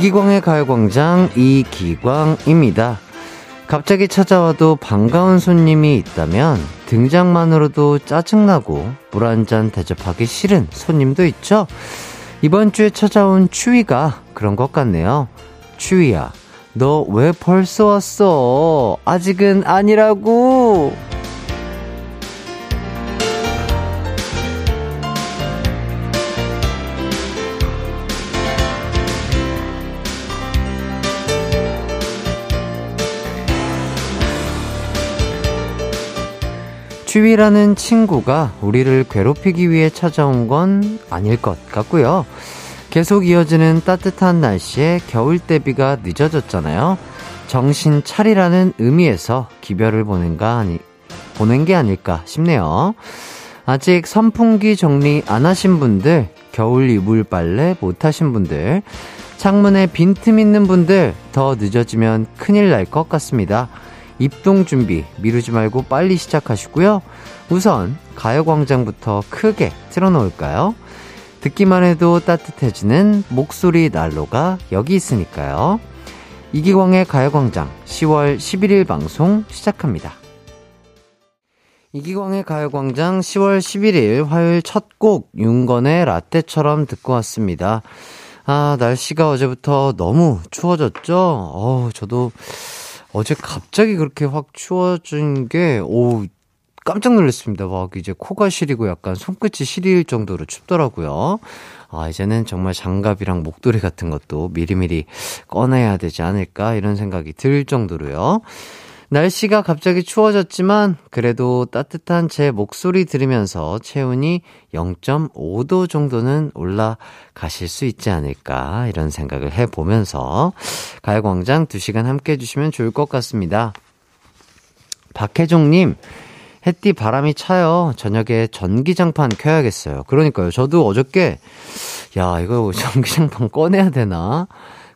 이기광의 가요광장 이기광입니다. 갑자기 찾아와도 반가운 손님이 있다면 등장만으로도 짜증나고 물 한 잔 대접하기 싫은 손님도 있죠? 이번 주에 찾아온 추위가 그런 것 같네요. 추위야, 너 왜 벌써 왔어? 아직은 아니라고! 추위라는 친구가 우리를 괴롭히기 위해 찾아온 건 아닐 것 같고요. 계속 이어지는 따뜻한 날씨에 겨울 대비가 늦어졌잖아요. 정신 차리라는 의미에서 기별을 보는가 아니, 보낸 게 아닐까 싶네요. 아직 선풍기 정리 안 하신 분들, 겨울 이불 빨래 못 하신 분들, 창문에 빈틈 있는 분들 더 늦어지면 큰일 날 것 같습니다. 입동 준비 미루지 말고 빨리 시작하시고요. 우선 가요광장부터 크게 틀어놓을까요? 듣기만 해도 따뜻해지는 목소리 난로가 여기 있으니까요. 이기광의 가요광장 10월 11일 방송 시작합니다. 이기광의 가요광장 10월 11일 화요일 첫 곡 윤건의 라떼처럼 듣고 왔습니다. 아, 날씨가 어제부터 너무 추워졌죠? 어우, 저도 어제 갑자기 그렇게 확 추워진 게, 오, 깜짝 놀랐습니다. 막 이제 코가 시리고 약간 손끝이 시릴 정도로 춥더라고요. 아, 이제는 정말 장갑이랑 목도리 같은 것도 미리미리 꺼내야 되지 않을까 이런 생각이 들 정도로요. 날씨가 갑자기 추워졌지만 그래도 따뜻한 제 목소리 들으면서 체온이 0.5도 정도는 올라가실 수 있지 않을까 이런 생각을 해보면서 가요광장 2시간 함께 해주시면 좋을 것 같습니다. 박혜종님, 햇띠 바람이 차요. 저녁에 전기장판 켜야겠어요. 그러니까요. 저도 어저께, 야, 이거 전기장판 꺼내야 되나?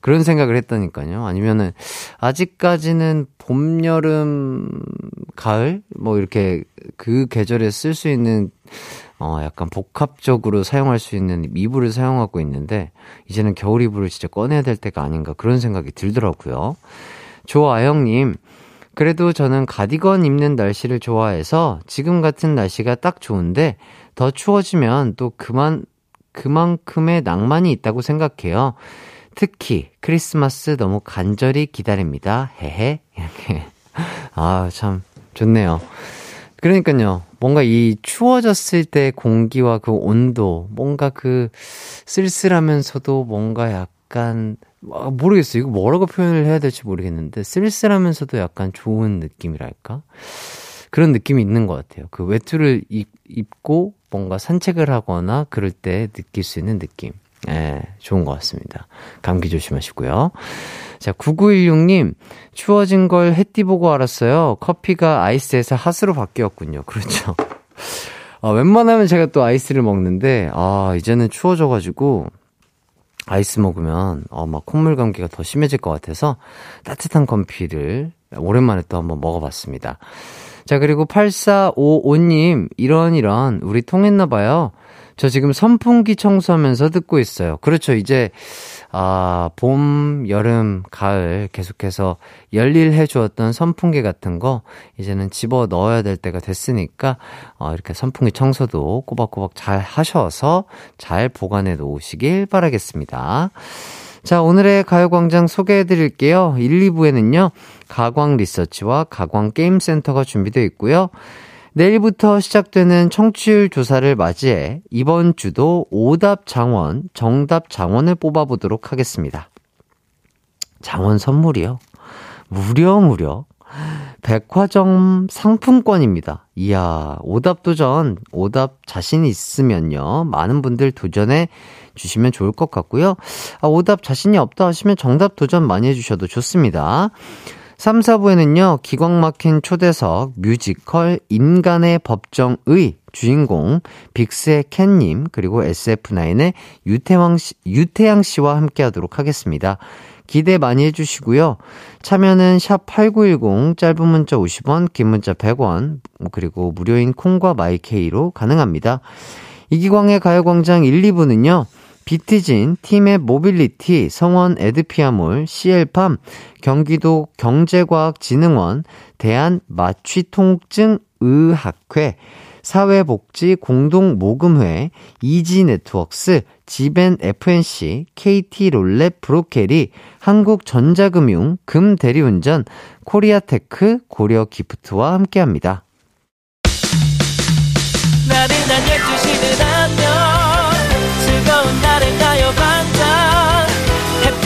그런 생각을 했다니까요. 아니면은, 아직까지는 봄, 여름, 가을? 뭐 이렇게 그 계절에 쓸 수 있는, 어, 약간 복합적으로 사용할 수 있는 이불을 사용하고 있는데, 이제는 겨울 이불을 진짜 꺼내야 될 때가 아닌가 그런 생각이 들더라고요. 조아영님, 그래도 저는 가디건 입는 날씨를 좋아해서 지금 같은 날씨가 딱 좋은데 더 추워지면 또 그만, 그만큼의 낭만이 있다고 생각해요. 특히 크리스마스 너무 간절히 기다립니다. 헤헤. 이렇게. 아, 참 좋네요. 그러니까요. 뭔가 이 추워졌을 때 공기와 그 온도, 뭔가 그 쓸쓸하면서도 뭔가 약간 아, 모르겠어요. 이거 뭐라고 표현을 해야 될지 모르겠는데 쓸쓸하면서도 약간 좋은 느낌이랄까? 그런 느낌이 있는 것 같아요. 그 외투를 입, 입고 뭔가 산책을 하거나 그럴 때 느낄 수 있는 느낌. 예, 좋은 것 같습니다. 감기 조심하시고요. 자, 9916님, 추워진 걸 햇띠 보고 알았어요. 커피가 아이스에서 핫으로 바뀌었군요. 그렇죠. 아, 웬만하면 제가 또 아이스를 먹는데, 아, 이제는 추워져가지고, 아이스 먹으면, 어, 막 콧물 감기가 더 심해질 것 같아서 따뜻한 커피를 오랜만에 또 한번 먹어봤습니다. 자, 그리고 8455님, 이런 이런, 우리 통했나봐요. 저 지금 선풍기 청소하면서 듣고 있어요. 그렇죠. 이제, 아, 봄, 여름, 가을 계속해서 열일해 주었던 선풍기 같은 거, 이제는 집어 넣어야 될 때가 됐으니까, 어, 이렇게 선풍기 청소도 꼬박꼬박 잘 하셔서 잘 보관해 놓으시길 바라겠습니다. 자, 오늘의 가요광장 소개해 드릴게요. 1, 2부에는요, 가광 리서치와 가광 게임센터가 준비되어 있고요. 내일부터 시작되는 청취율 조사를 맞이해 이번 주도 오답 장원, 정답 장원을 뽑아보도록 하겠습니다. 장원 선물이요. 무려 무려 백화점 상품권입니다. 이야, 오답 도전, 오답 자신 있으면요. 많은 분들 도전해 주시면 좋을 것 같고요. 아, 오답 자신이 없다 하시면 정답 도전 많이 해주셔도 좋습니다. 3, 4부에는요, 기광 막힌 초대석 뮤지컬 인간의 법정의 주인공 빅스의 캔님 그리고 SF9의 유태왕 씨, 유태양 씨와 함께 하도록 하겠습니다. 기대 많이 해주시고요. 참여는 샵 8910 짧은 문자 50원, 긴 문자 100원, 그리고 무료인 콩과 마이케이로 가능합니다. 이기광의 가요광장 1, 2부는요. 비티진, 팀의 모빌리티, 성원 에드피아몰, CL팜, 경기도 경제과학진흥원, 대한 마취통증의학회, 사회복지 공동모금회, 이지네트웍스, 지벤 FNC, KT롤렛 브로케리, 한국전자금융, 금대리운전, 코리아테크, 고려기프트와 함께합니다. 나른한 12시는 안녕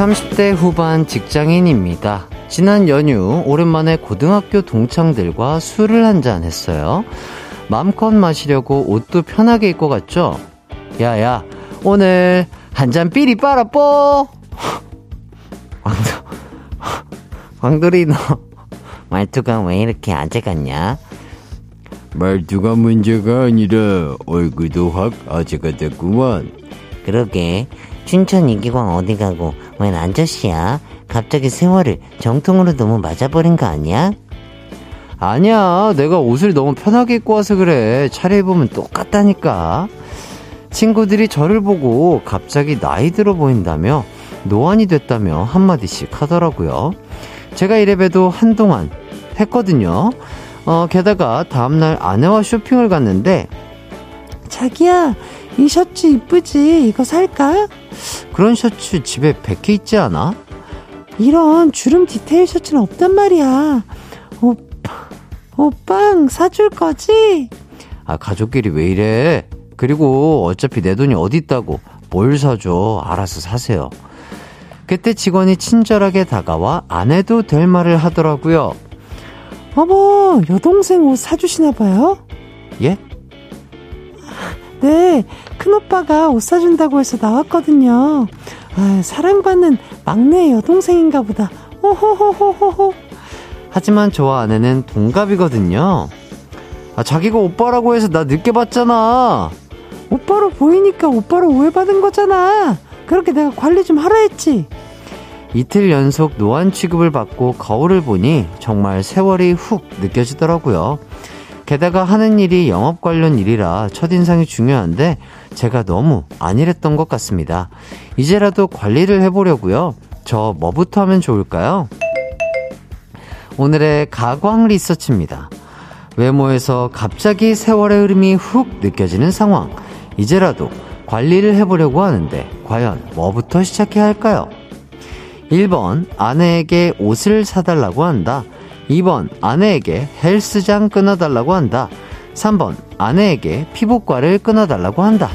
30대 후반 직장인입니다. 지난 연휴 오랜만에 고등학교 동창들과 술을 한잔 했어요. 맘껏 마시려고 옷도 편하게 입고 갔죠? 야야, 오늘 한 잔 삐리 빨아뽀! 왕돌이 너, 말투가 왜 이렇게 아재 같냐? 말투가 문제가 아니라 얼굴도 확 아재가 됐구만. 그러게, 춘천 이기광 어디 가고 웬 아저씨야? 갑자기 세월을 정통으로 너무 맞아버린 거 아니야? 아니야. 내가 옷을 너무 편하게 입고 와서 그래. 차려입으면 똑같다니까. 친구들이 저를 보고 갑자기 나이 들어 보인다며 노안이 됐다며 한마디씩 하더라고요. 제가 이래봬도 한동안 했거든요. 어, 게다가 다음날 아내와 쇼핑을 갔는데 자기야, 이 셔츠 이쁘지? 이거 살까? 그런 셔츠 집에 100개 있지 않아? 이런 주름 디테일 셔츠는 없단 말이야. 오빠, 오빵 사줄 거지? 아, 가족끼리 왜 이래? 그리고 어차피 내 돈이 어디 있다고 뭘 사줘. 알아서 사세요. 그때 직원이 친절하게 다가와 안 해도 될 말을 하더라고요. 어머, 여동생 옷 사주시나 봐요? 예? 네, 큰오빠가 옷 사준다고 해서 나왔거든요. 아, 사랑받는 막내 여동생인가 보다. 호호호호호호. 하지만 저와 아내는 동갑이거든요. 아, 자기가 오빠라고 해서 나 늦게 봤잖아. 오빠로 보이니까 오빠로 오해받은 거잖아. 그렇게 내가 관리 좀 하라 했지. 이틀 연속 노안 취급을 받고 거울을 보니 정말 세월이 훅 느껴지더라고요. 게다가 하는 일이 영업 관련 일이라 첫인상이 중요한데 제가 너무 안일했던 것 같습니다. 이제라도 관리를 해보려고요. 저 뭐부터 하면 좋을까요? 오늘의 가광 리서치입니다. 외모에서 갑자기 세월의 흐름이 훅 느껴지는 상황. 이제라도 관리를 해보려고 하는데 과연 뭐부터 시작해야 할까요? 1번 아내에게 옷을 사달라고 한다. 2번 아내에게 헬스장 끊어달라고 한다. 3번 아내에게 피부과를 끊어달라고 한다.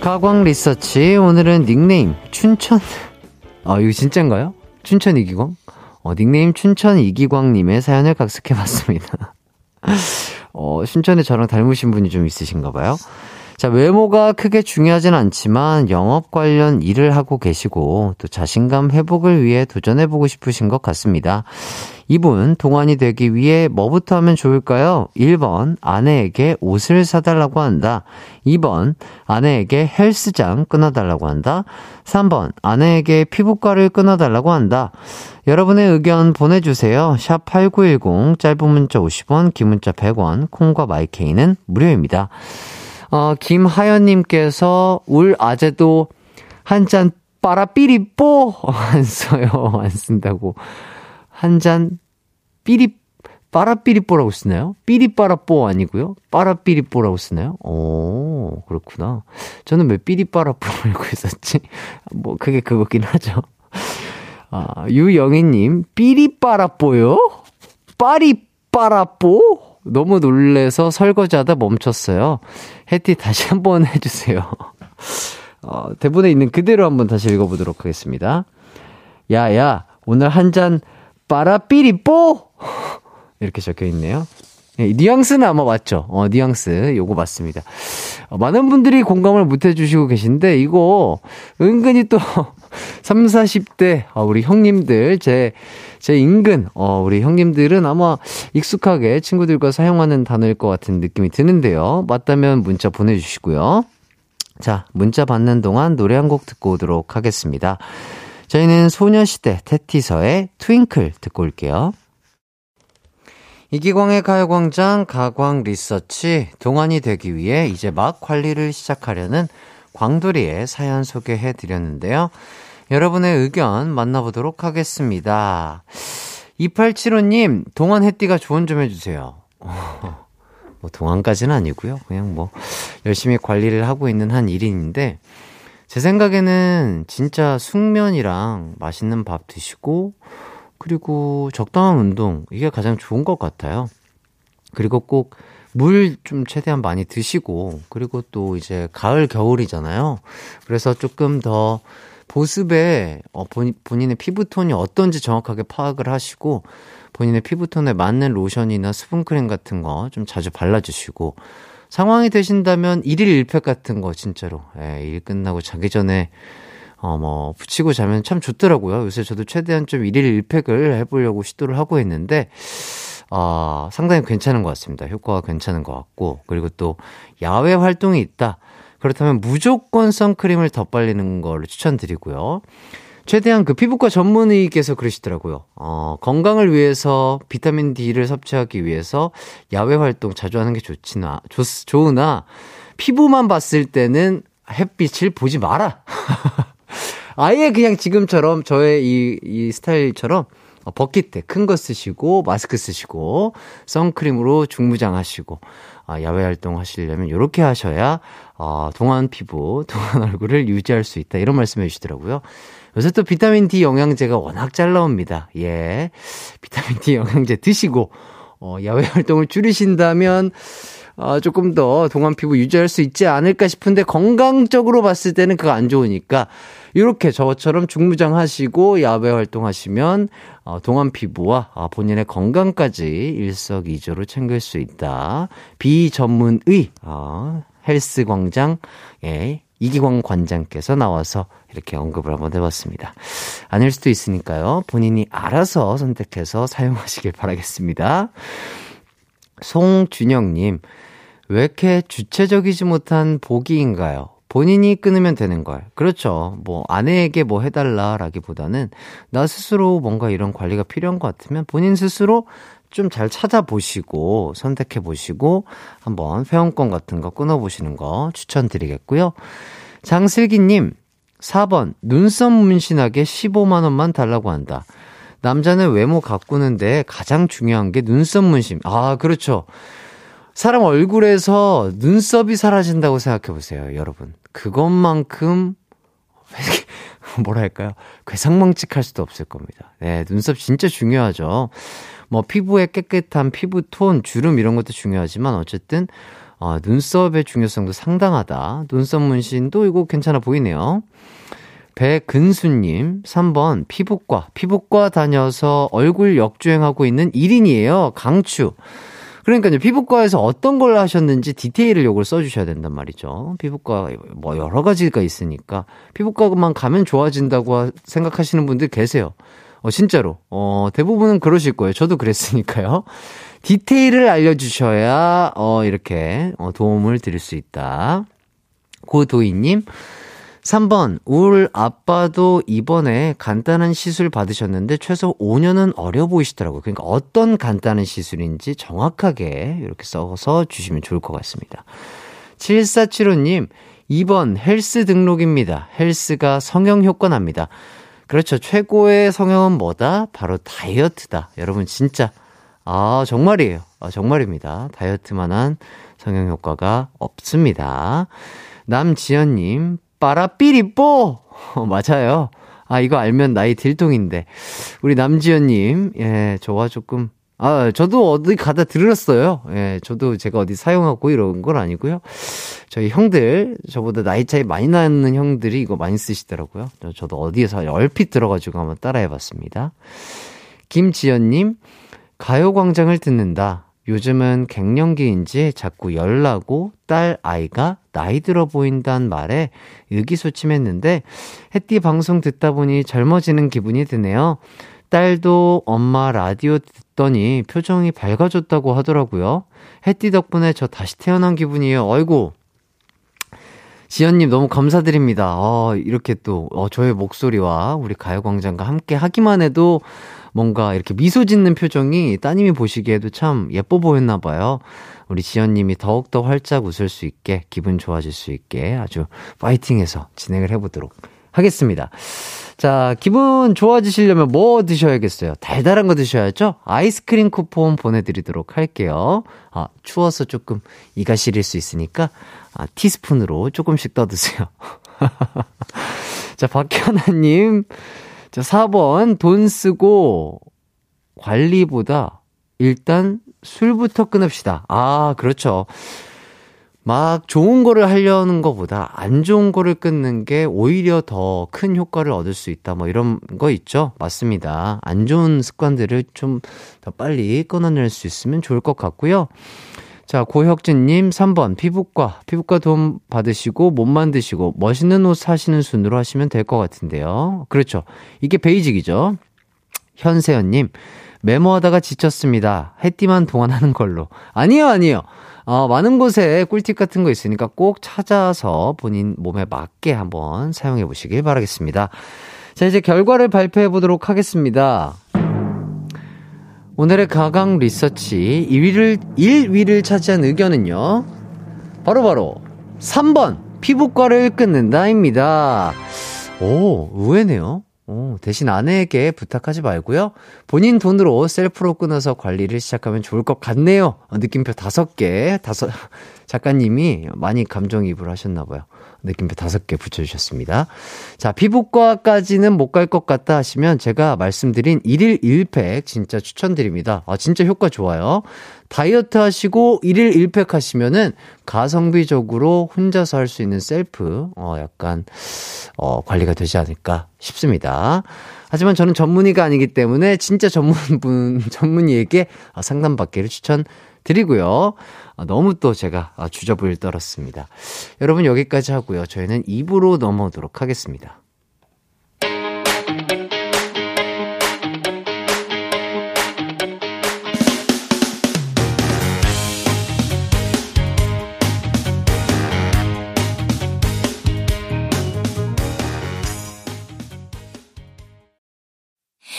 가광 리서치 오늘은 닉네임 춘천 아 이거 진짠가요? 춘천 이기광? 어 닉네임 춘천 이기광님의 사연을 각색해봤습니다. 어 춘천에 저랑 닮으신 분이 좀 있으신가 봐요. 자, 외모가 크게 중요하진 않지만 영업 관련 일을 하고 계시고 또 자신감 회복을 위해 도전해보고 싶으신 것 같습니다. 이분 동안이 되기 위해 뭐부터 하면 좋을까요? 1번, 아내에게 옷을 사달라고 한다. 2번, 아내에게 헬스장 끊어달라고 한다. 3번, 아내에게 피부과를 끊어달라고 한다. 여러분의 의견 보내주세요. 샵 8910, 짧은 문자 50원, 긴 문자 100원, 콩과 마이케이는 무료입니다. 어, 김하연님께서 울 아재도 한 잔 빠라삐리뽀 안 써요. 안 쓴다고. 한 잔 삐리 빠라삐리뽀라고 쓰나요? 삐리빠라뽀 아니고요. 빠라삐리뽀라고 쓰나요? 오, 그렇구나. 저는 왜 삐리빠라뽀 알고 있었지? 뭐, 그게 그거긴 하죠. 아, 유영희님, 삐리빠라뽀요? 빠리빠라뽀? 너무 놀래서 설거지하다 멈췄어요. 해티 다시 한번 해주세요. 어, 대본에 있는 그대로 한번 다시 읽어보도록 하겠습니다. 야, 야, 오늘 한 잔 빠라삐리뽀! 이렇게 적혀 있네요. 네, 뉘앙스는 아마 맞죠? 어, 뉘앙스. 요거 맞습니다. 어, 많은 분들이 공감을 못 해주시고 계신데, 이거 은근히 또 3, 40대, 어, 우리 형님들, 제, 제 인근, 어, 우리 형님들은 아마 익숙하게 친구들과 사용하는 단어일 것 같은 느낌이 드는데요. 맞다면 문자 보내주시고요. 자, 문자 받는 동안 노래 한 곡 듣고 오도록 하겠습니다. 저희는 소녀시대 테티서의 트윙클 듣고 올게요. 이기광의 가요광장 가광 리서치 동안이 되기 위해 이제 막 관리를 시작하려는 광돌이의 사연 소개해 드렸는데요. 여러분의 의견 만나보도록 하겠습니다. 2875님, 동안 햇띠가 조언 좀 해주세요. 뭐, 동안까지는 아니고요. 그냥 뭐, 열심히 관리를 하고 있는 한 일인인데, 제 생각에는 진짜 숙면이랑 맛있는 밥 드시고, 그리고 적당한 운동, 이게 가장 좋은 것 같아요. 그리고 꼭 물 좀 최대한 많이 드시고, 그리고 또 이제 가을, 겨울이잖아요. 그래서 조금 더 보습에 어, 본, 본인의 피부톤이 어떤지 정확하게 파악을 하시고, 본인의 피부톤에 맞는 로션이나 수분크림 같은 거 좀 자주 발라주시고, 상황이 되신다면 1일 1팩 같은 거 진짜로, 예, 일 끝나고 자기 전에 어, 뭐, 붙이고 자면 참 좋더라고요. 요새 저도 최대한 좀 1일 1팩을 해보려고 시도를 하고 있는데, 어, 상당히 괜찮은 것 같습니다. 효과가 괜찮은 것 같고, 그리고 또, 야외 활동이 있다. 그렇다면 무조건 선크림을 덧발리는 걸 추천드리고요. 최대한 그 피부과 전문의께서 그러시더라고요. 어, 건강을 위해서 비타민 D를 섭취하기 위해서 야외 활동 자주 하는 게 좋지나, 좋, 좋으나, 피부만 봤을 때는 햇빛을 보지 마라. 아예 그냥 지금처럼 저의 이, 이 스타일처럼 버킷대 큰 거 쓰시고 마스크 쓰시고 선크림으로 중무장 하시고 아, 야외 활동 하시려면 이렇게 하셔야 어, 동안 피부, 동안 얼굴을 유지할 수 있다 이런 말씀해 주시더라고요. 요새 또 비타민 D 영양제가 워낙 잘 나옵니다. 예, 비타민 D 영양제 드시고 어, 야외 활동을 줄이신다면 어, 조금 더 동안 피부 유지할 수 있지 않을까 싶은데 건강적으로 봤을 때는 그거 안 좋으니까 이렇게 저처럼 중무장 하시고 야외 활동하시면 어, 동안 피부와 어, 본인의 건강까지 일석이조로 챙길 수 있다. 비전문의 어, 헬스 광장 예, 이기광 관장께서 나와서 이렇게 언급을 한번 해봤습니다. 아닐 수도 있으니까요. 본인이 알아서 선택해서 사용하시길 바라겠습니다. 송준영님, 왜 이렇게 주체적이지 못한 복이인가요? 본인이 끊으면 되는 걸. 그렇죠. 뭐, 아내에게 뭐 해달라라기보다는 나 스스로 뭔가 이런 관리가 필요한 것 같으면 본인 스스로 좀 잘 찾아보시고 선택해보시고 한번 회원권 같은 거 끊어보시는 거 추천드리겠고요. 장슬기님, 4번, 눈썹 문신하게 15만원만 달라고 한다. 남자는 외모 가꾸는데 가장 중요한 게 눈썹 문신. 아, 그렇죠. 사람 얼굴에서 눈썹이 사라진다고 생각해 보세요, 여러분. 그것만큼, 뭐랄까요. 괴상망측할 수도 없을 겁니다. 네, 눈썹 진짜 중요하죠. 뭐, 피부의 깨끗한 피부 톤, 주름 이런 것도 중요하지만, 어쨌든, 어, 눈썹의 중요성도 상당하다. 눈썹 문신도 이거 괜찮아 보이네요. 배근수님, 3번, 피부과. 피부과 다녀서 얼굴 역주행하고 있는 1인이에요. 강추. 그러니까요, 피부과에서 어떤 걸 하셨는지 디테일을 요걸 써주셔야 된단 말이죠. 피부과, 뭐, 여러 가지가 있으니까. 피부과만 가면 좋아진다고 생각하시는 분들 계세요. 어, 진짜로. 어, 대부분은 그러실 거예요. 저도 그랬으니까요. 디테일을 알려주셔야, 어, 이렇게, 어, 도움을 드릴 수 있다. 고도희님, 3번, 울 아빠도 이번에 간단한 시술 받으셨는데 최소 5년은 어려 보이시더라고요. 그러니까 어떤 간단한 시술인지 정확하게 이렇게 써서 주시면 좋을 것 같습니다. 7475님, 2번 헬스 등록입니다. 헬스가 성형 효과 납니다. 그렇죠. 최고의 성형은 뭐다? 바로 다이어트다. 여러분 진짜 아, 정말이에요. 아, 정말입니다. 다이어트만한 성형 효과가 없습니다. 남지연님, 빠라삐리뽀! 어, 맞아요. 아, 이거 알면 나이 딜동인데. 우리 남지연님, 예, 저와 조금 아, 저도 어디 가다 들었어요. 예, 저도 제가 어디 사용하고 이런 건 아니고요. 저희 형들, 저보다 나이 차이 많이 나는 형들이 이거 많이 쓰시더라고요. 저도 어디에서 얼핏 들어가지고 한번 따라해 봤습니다. 김지연님, 가요광장을 듣는다. 요즘은 갱년기인지 자꾸 열나고 딸 아이가 나이 들어 보인다는 말에 의기소침했는데 햇띠 방송 듣다 보니 젊어지는 기분이 드네요. 딸도 엄마 라디오 듣더니 표정이 밝아졌다고 하더라고요. 햇띠 덕분에 저 다시 태어난 기분이에요. 어이구. 지연님 너무 감사드립니다. 어, 이렇게 또, 어, 저의 목소리와 우리 가요광장과 함께 하기만 해도 뭔가 이렇게 미소 짓는 표정이 따님이 보시기에도 참 예뻐 보였나 봐요. 우리 지연님이 더욱더 활짝 웃을 수 있게, 기분 좋아질 수 있게 아주 파이팅해서 진행을 해보도록 하겠습니다. 자, 기분 좋아지시려면 뭐 드셔야겠어요? 달달한 거 드셔야죠? 아이스크림 쿠폰 보내드리도록 할게요. 아, 추워서 조금 이가 시릴 수 있으니까, 아, 티스푼으로 조금씩 떠드세요. 자, 박현아님. 자, 4번. 돈 쓰고 관리보다 일단 술부터 끊읍시다. 아, 그렇죠. 막 좋은 거를 하려는 것보다 안 좋은 거를 끊는 게 오히려 더 큰 효과를 얻을 수 있다. 뭐 이런 거 있죠. 맞습니다. 안 좋은 습관들을 좀 더 빨리 끊어낼 수 있으면 좋을 것 같고요. 자, 고혁진님 3번 피부과, 피부과 도움 받으시고 몸 만드시고 멋있는 옷 사시는 순으로 하시면 될 것 같은데요. 그렇죠. 이게 베이직이죠. 현세연님, 메모하다가 지쳤습니다. 해띠만 동안하는 걸로. 아니요, 아니요. 어, 많은 곳에 꿀팁 같은 거 있으니까 꼭 찾아서 본인 몸에 맞게 한번 사용해 보시길 바라겠습니다. 자, 이제 결과를 발표해 보도록 하겠습니다. 오늘의 가강 리서치 2위를, 1위를 차지한 의견은요. 바로바로 바로 3번 피부과를 끊는다입니다. 오, 의외네요. 오, 대신 아내에게 부탁하지 말고요. 본인 돈으로 셀프로 끊어서 관리를 시작하면 좋을 것 같네요. 어, 느낌표 다섯 개, 다섯, 작가님이 많이 감정이입을 하셨나봐요. 느낌표 다섯 개 붙여주셨습니다. 자, 피부과까지는 못 갈 것 같다 하시면 제가 말씀드린 1일 1팩 진짜 추천드립니다. 아, 진짜 효과 좋아요. 다이어트 하시고 1일 1팩 하시면은 가성비적으로 혼자서 할 수 있는 셀프, 어, 약간, 어, 관리가 되지 않을까 싶습니다. 하지만 저는 전문의가 아니기 때문에 진짜 전문분, 전문의에게 상담받기를 추천드리고요. 아, 너무 또 제가 아, 주접을 떨었습니다. 여러분 여기까지 하고요. 저희는 2부로 넘어오도록 하겠습니다.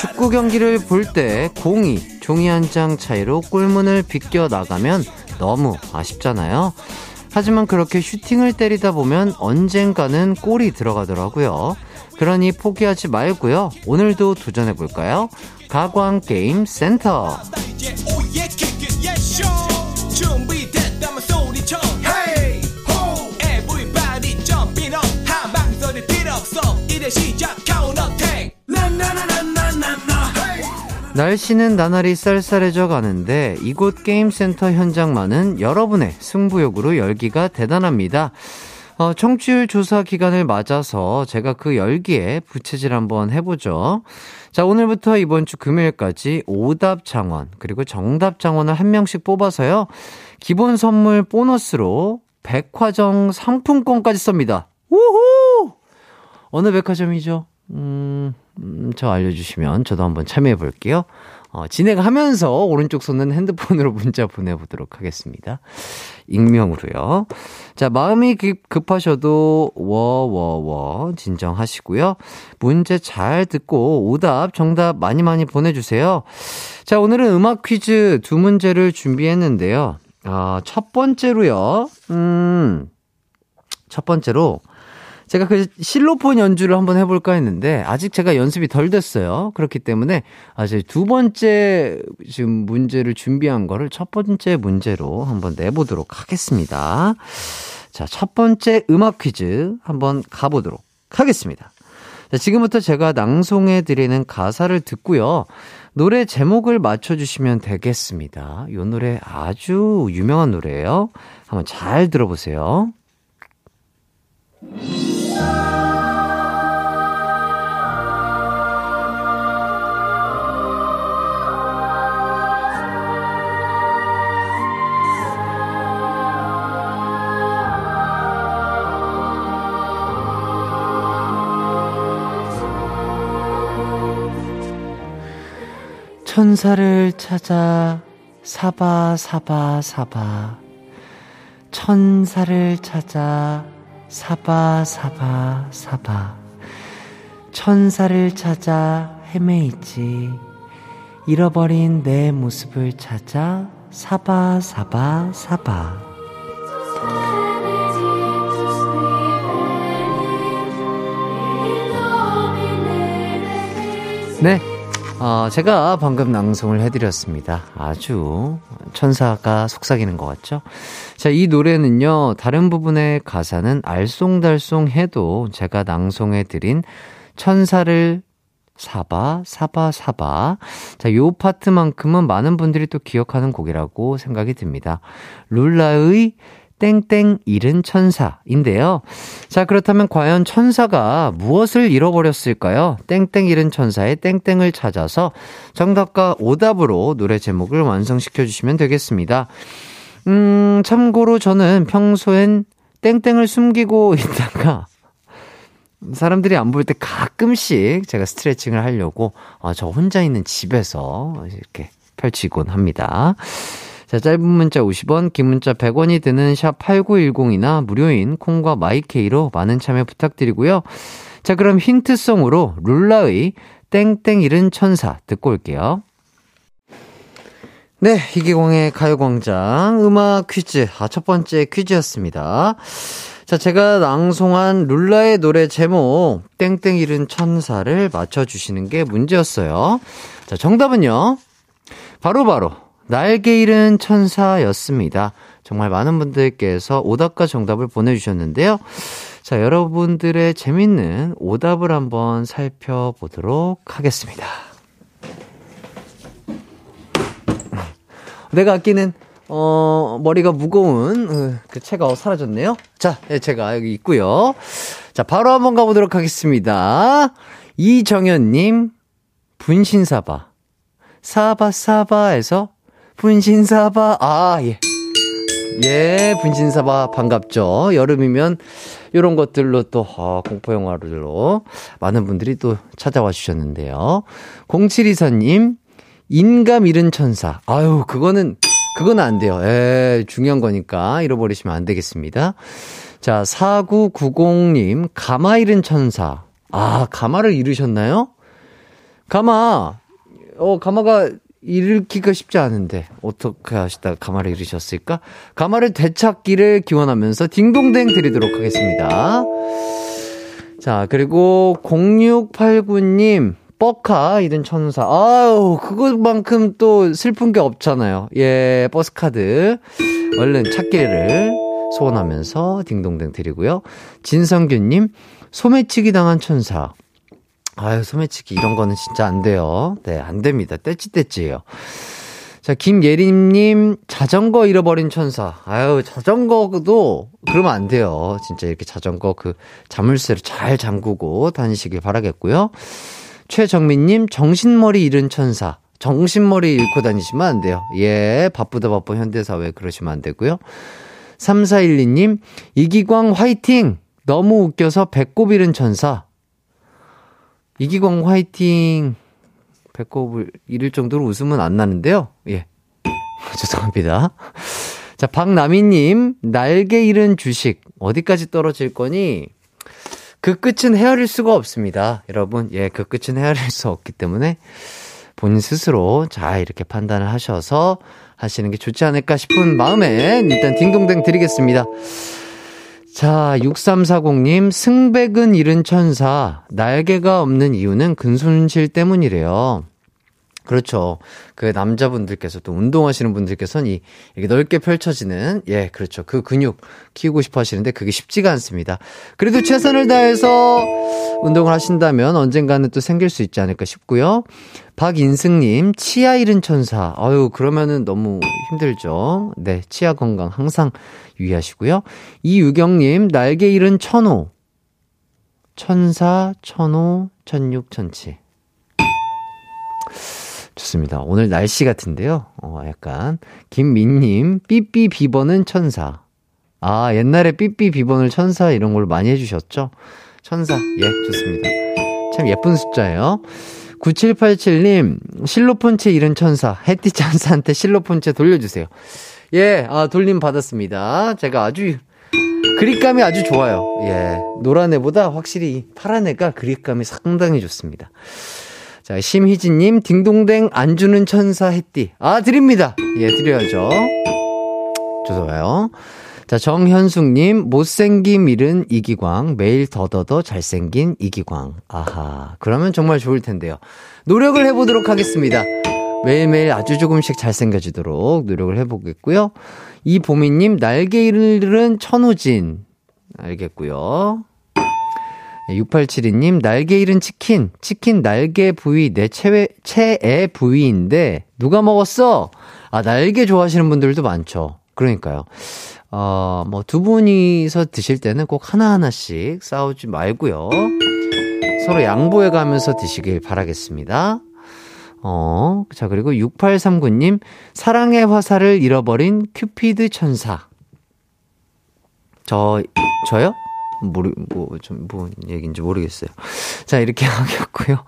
축구 경기를 볼 때 공이 종이 한 장 차이로 골문을 비껴 나가면 너무 아쉽잖아요. 하지만 그렇게 슈팅을 때리다 보면 언젠가는 골이 들어가더라고요. 그러니 포기하지 말고요. 오늘도 도전해 볼까요? 가광 게임 센터. 날씨는 나날이 쌀쌀해져 가는데 이곳 게임센터 현장만은 여러분의 승부욕으로 열기가 대단합니다. 어, 청취율 조사 기간을 맞아서 제가 그 열기에 부채질 한번 해보죠. 자, 오늘부터 이번 주 금요일까지 오답 장원, 그리고 정답 장원을 한 명씩 뽑아서요. 기본 선물 보너스로 백화점 상품권까지 쏩니다. 우후! 어느 백화점이죠? 음, 음, 저 알려주시면 저도 한번 참여해 볼게요. 어, 진행하면서 오른쪽 손은 핸드폰으로 문자 보내보도록 하겠습니다. 익명으로요. 자, 마음이 급, 급하셔도 워워워 진정하시고요. 문제 잘 듣고 오답, 정답 많이 많이 보내주세요. 자, 오늘은 음악 퀴즈 두 문제를 준비했는데요. 아, 첫 번째로요. 음, 첫 번째로 제가 그 실로폰 연주를 한번 해볼까 했는데 아직 제가 연습이 덜 됐어요. 그렇기 때문에 아직 두 번째 지금 문제를 준비한 거를 첫 번째 문제로 한번 내보도록 하겠습니다. 자, 첫 번째 음악 퀴즈 한번 가보도록 하겠습니다. 자, 지금부터 제가 낭송해 드리는 가사를 듣고요. 노래 제목을 맞춰주시면 되겠습니다. 이 노래 아주 유명한 노래예요. 한번 잘 들어보세요. 천사를 찾아 사바 사바 사바. 천사를 찾아 사바 사바 사바. 천사를 찾아 헤매이지. 잃어버린 내 모습을 찾아 사바 사바 사바. 네 어, 제가 방금 낭송을 해드렸습니다. 아주 천사가 속삭이는 것 같죠? 자, 이 노래는요, 다른 부분의 가사는 알쏭달쏭 해도 제가 낭송해드린 천사를 사바, 사바, 사바. 자, 요 파트만큼은 많은 분들이 또 기억하는 곡이라고 생각이 듭니다. 룰라의 땡땡 잃은 천사인데요. 자, 그렇다면 과연 천사가 무엇을 잃어버렸을까요? 땡땡 잃은 천사의 땡땡을 찾아서 정답과 오답으로 노래 제목을 완성시켜 주시면 되겠습니다. 음, 참고로 저는 평소엔 땡땡을 숨기고 있다가 사람들이 안볼때 가끔씩 제가 스트레칭을 하려고 어, 저 혼자 있는 집에서 이렇게 펼치곤 합니다. 자, 짧은 문자 50원, 긴 문자 100원이 드는 샵 8910이나 무료인 콩과 마이케이로 많은 참여 부탁드리고요. 자, 그럼 힌트송으로 룰라의 땡땡 잃은 천사 듣고 올게요. 네, 이기광의 가요광장 음악 퀴즈. 아, 첫 번째 퀴즈였습니다. 자, 제가 낭송한 룰라의 노래 제목, 땡땡 잃은 천사를 맞춰주시는 게 문제였어요. 자, 정답은요. 바로바로, 바로 날개 잃은 천사였습니다. 정말 많은 분들께서 오답과 정답을 보내주셨는데요. 자, 여러분들의 재밌는 오답을 한번 살펴보도록 하겠습니다. 내가 아끼는 어, 머리가 무거운 어, 그 채가 사라졌네요. 자, 네, 제가 여기 있고요. 자, 바로 한번 가보도록 하겠습니다. 이정현님, 분신사바. 사바사바에서 분신사바. 아, 예. 예, 분신사바 반갑죠. 여름이면 이런 것들로 또 어, 공포 영화로 많은 분들이 또 찾아와 주셨는데요. 0724님 인감 잃은 천사. 아유, 그거는 그건 안 돼요. 에, 중요한 거니까 잃어버리시면 안 되겠습니다. 자, 4990님 가마 잃은 천사. 아, 가마를 잃으셨나요? 가마. 어, 가마가 잃기가 쉽지 않은데 어떻게 하시다가 가마를 잃으셨을까? 가마를 되찾기를 기원하면서 딩동댕 드리도록 하겠습니다. 자, 그리고 0689님 뻑카 잃은 천사. 아유, 그것만큼 또 슬픈 게 없잖아요. 예, 버스카드. 얼른 찾기를 소원하면서 딩동댕 드리고요. 진성규님, 소매치기 당한 천사. 아유, 소매치기 이런 거는 진짜 안 돼요. 네, 안 됩니다. 떼찌떼찌예요. 자, 김예림님, 자전거 잃어버린 천사. 아유, 자전거도 그러면 안 돼요. 진짜 이렇게 자전거 그 자물쇠를 잘 잠그고 다니시길 바라겠고요. 최정민님, 정신머리 잃은 천사. 정신머리 잃고 다니시면 안 돼요. 예, 바쁘다 바쁜 현대사회 그러시면 안 되고요. 3412님, 이기광 화이팅! 너무 웃겨서 배꼽 잃은 천사. 이기광 화이팅 배꼽을 잃을 정도로 웃음은 안 나는데요. 예. 죄송합니다. 자, 박나미님, 날개 잃은 주식, 어디까지 떨어질 거니? 그 끝은 헤아릴 수가 없습니다. 여러분, 예, 그 끝은 헤아릴 수 없기 때문에 본인 스스로 잘 이렇게 판단을 하셔서 하시는 게 좋지 않을까 싶은 마음에 일단 딩동댕 드리겠습니다. 자, 6340님, 승백은 잃은 천사, 날개가 없는 이유는 근손실 때문이래요. 그렇죠. 그 남자분들께서 또 운동하시는 분들께서는 이, 이렇게 넓게 펼쳐지는, 예, 그렇죠. 그 근육 키우고 싶어 하시는데 그게 쉽지가 않습니다. 그래도 최선을 다해서 운동을 하신다면 언젠가는 또 생길 수 있지 않을까 싶고요. 박인승님, 치아 잃은 천사. 아유, 그러면은 너무 힘들죠. 네, 치아 건강 항상 유의하시고요. 이유경님, 날개 잃은 천호. 천사, 천호, 천육, 천치. 좋습니다. 오늘 날씨 같은데요. 어, 약간. 김민님, 삐삐 비번은 천사. 아, 옛날에 삐삐 비번을 천사 이런 걸 많이 해주셨죠? 천사. 예, 좋습니다. 참 예쁜 숫자예요. 9787님, 실로폰체 잃은 천사. 해띠 천사한테 실로폰체 돌려주세요. 예, 아, 돌림 받았습니다. 제가 아주, 그립감이 아주 좋아요. 예. 노란 애보다 확실히 파란 애가 그립감이 상당히 좋습니다. 자, 심희진님, 딩동댕 안 주는 천사 햇띠. 아, 드립니다. 예, 드려야죠. 좋아요. 자, 정현숙님, 못생김 잃은 이기광, 매일 더더더 잘생긴 이기광. 아하, 그러면 정말 좋을 텐데요. 노력을 해보도록 하겠습니다. 매일매일 아주 조금씩 잘생겨지도록 노력을 해보겠고요. 이보미님, 날개 잃은 천호진. 알겠고요. 6872님, 날개 잃은 치킨. 치킨 날개 부위 내 최애, 최애 부위인데, 누가 먹었어? 아, 날개 좋아하시는 분들도 많죠. 그러니까요. 어, 뭐, 두 분이서 드실 때는 꼭 하나하나씩 싸우지 말고요. 서로 양보해 가면서 드시길 바라겠습니다. 어, 자, 그리고 6839님, 사랑의 화살을 잃어버린 큐피드 천사. 저, 저요? 모르, 뭐, 좀, 뭐, 얘기인지 모르겠어요. 자, 이렇게 하겠고요.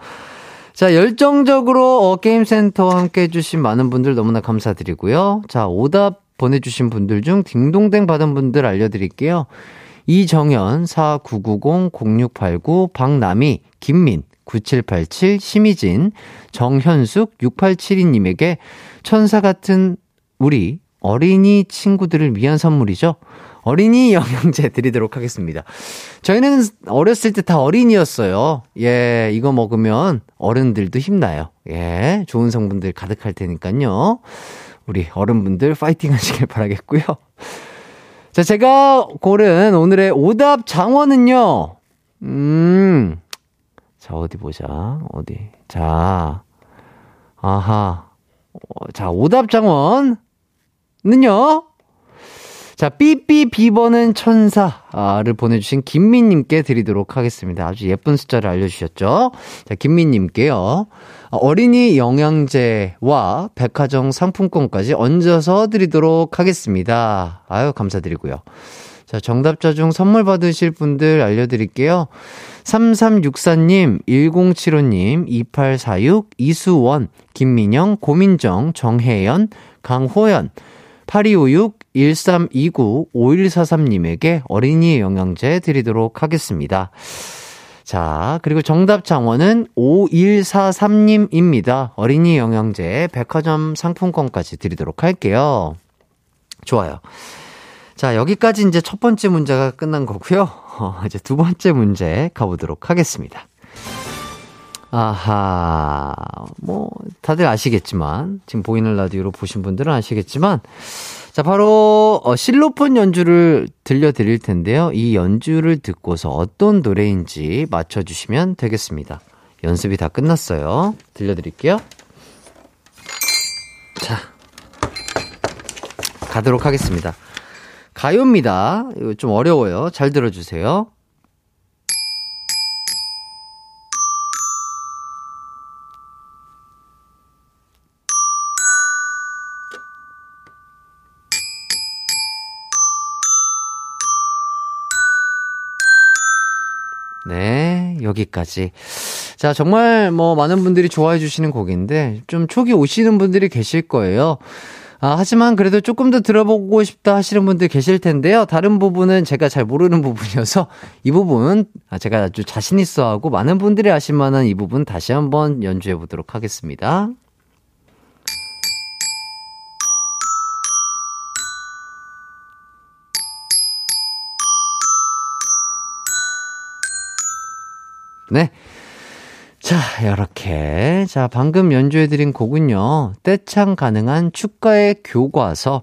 자, 열정적으로 어, 게임센터와 함께 해주신 많은 분들 너무나 감사드리고요. 자, 오답 보내주신 분들 중 딩동댕 받은 분들 알려드릴게요. 이정현, 4990-0689, 박남희, 김민, 9787, 심희진, 정현숙, 6872님에게 천사 같은 우리 어린이 친구들을 위한 선물이죠. 어린이 영양제 드리도록 하겠습니다. 저희는 어렸을 때 다 어린이였어요. 예, 이거 먹으면 어른들도 힘나요. 예, 좋은 성분들 가득할 테니까요. 우리 어른분들 파이팅 하시길 바라겠고요. 자, 제가 고른 오늘의 오답 장원은요. 음. 자, 어디 보자. 어디. 자. 아하. 어, 자, 오답 장원은요. 자, 삐삐 비버는 천사를 보내주신 김민님께 드리도록 하겠습니다. 아주 예쁜 숫자를 알려주셨죠? 자, 김민님께요. 어린이 영양제와 백화점 상품권까지 얹어서 드리도록 하겠습니다. 아유, 감사드리고요. 자, 정답자 중 선물 받으실 분들 알려드릴게요. 3364님, 1075님, 2846, 이수원, 김민영, 고민정, 정혜연, 강호연, 8256, 1329, 5143님에게 어린이 영양제 드리도록 하겠습니다. 자, 그리고 정답 장원은 5143님입니다. 어린이 영양제 백화점 상품권까지 드리도록 할게요. 좋아요. 자, 여기까지 이제 첫 번째 문제가 끝난 거고요. 어, 이제 두 번째 문제 가보도록 하겠습니다. 아하, 뭐, 다들 아시겠지만, 지금 보이는 라디오로 보신 분들은 아시겠지만, 자, 바로, 어, 실로폰 연주를 들려드릴 텐데요. 이 연주를 듣고서 어떤 노래인지 맞춰주시면 되겠습니다. 연습이 다 끝났어요. 들려드릴게요. 자, 가도록 하겠습니다. 가요입니다. 이거 좀 어려워요. 잘 들어주세요. 네, 여기까지. 자, 정말 뭐 많은 분들이 좋아해 주시는 곡인데 좀 초기 오시는 분들이 계실 거예요. 아, 하지만 그래도 조금 더 들어보고 싶다 하시는 분들 계실 텐데요. 다른 부분은 제가 잘 모르는 부분이어서 이 부분 아, 제가 아주 자신 있어 하고 많은 분들이 아실 만한 이 부분 다시 한번 연주해 보도록 하겠습니다. 네. 자, 이렇게. 자, 방금 연주해드린 곡은요, 떼창 가능한 축가의 교과서,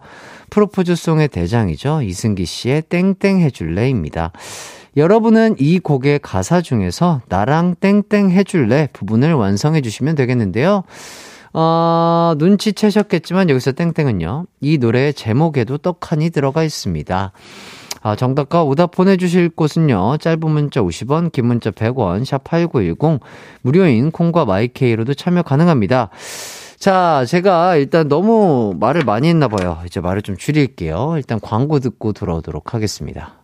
프로포즈송의 대장이죠. 이승기 씨의 땡땡 해줄래입니다. 여러분은 이 곡의 가사 중에서 나랑 땡땡 해줄래 부분을 완성해 주시면 되겠는데요. 어, 눈치채셨겠지만 여기서 땡땡은요, 이 노래의 제목에도 떡하니 들어가 있습니다. 아, 정답과 오답 보내주실 곳은요. 짧은 문자 50원, 긴 문자 100원, 샵 8910, 무료인 콩과 마이케이로도 참여 가능합니다. 자, 제가 일단 너무 말을 많이 했나 봐요. 이제 말을 좀 줄일게요. 일단 광고 듣고 돌아오도록 하겠습니다.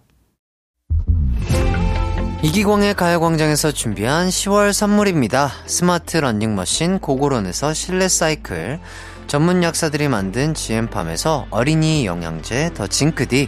이기광의 가요광장에서 준비한 10월 선물입니다. 스마트 러닝머신 고고런에서 실내 사이클, 전문 약사들이 만든 지엠팜에서 어린이 영양제 더 징크디,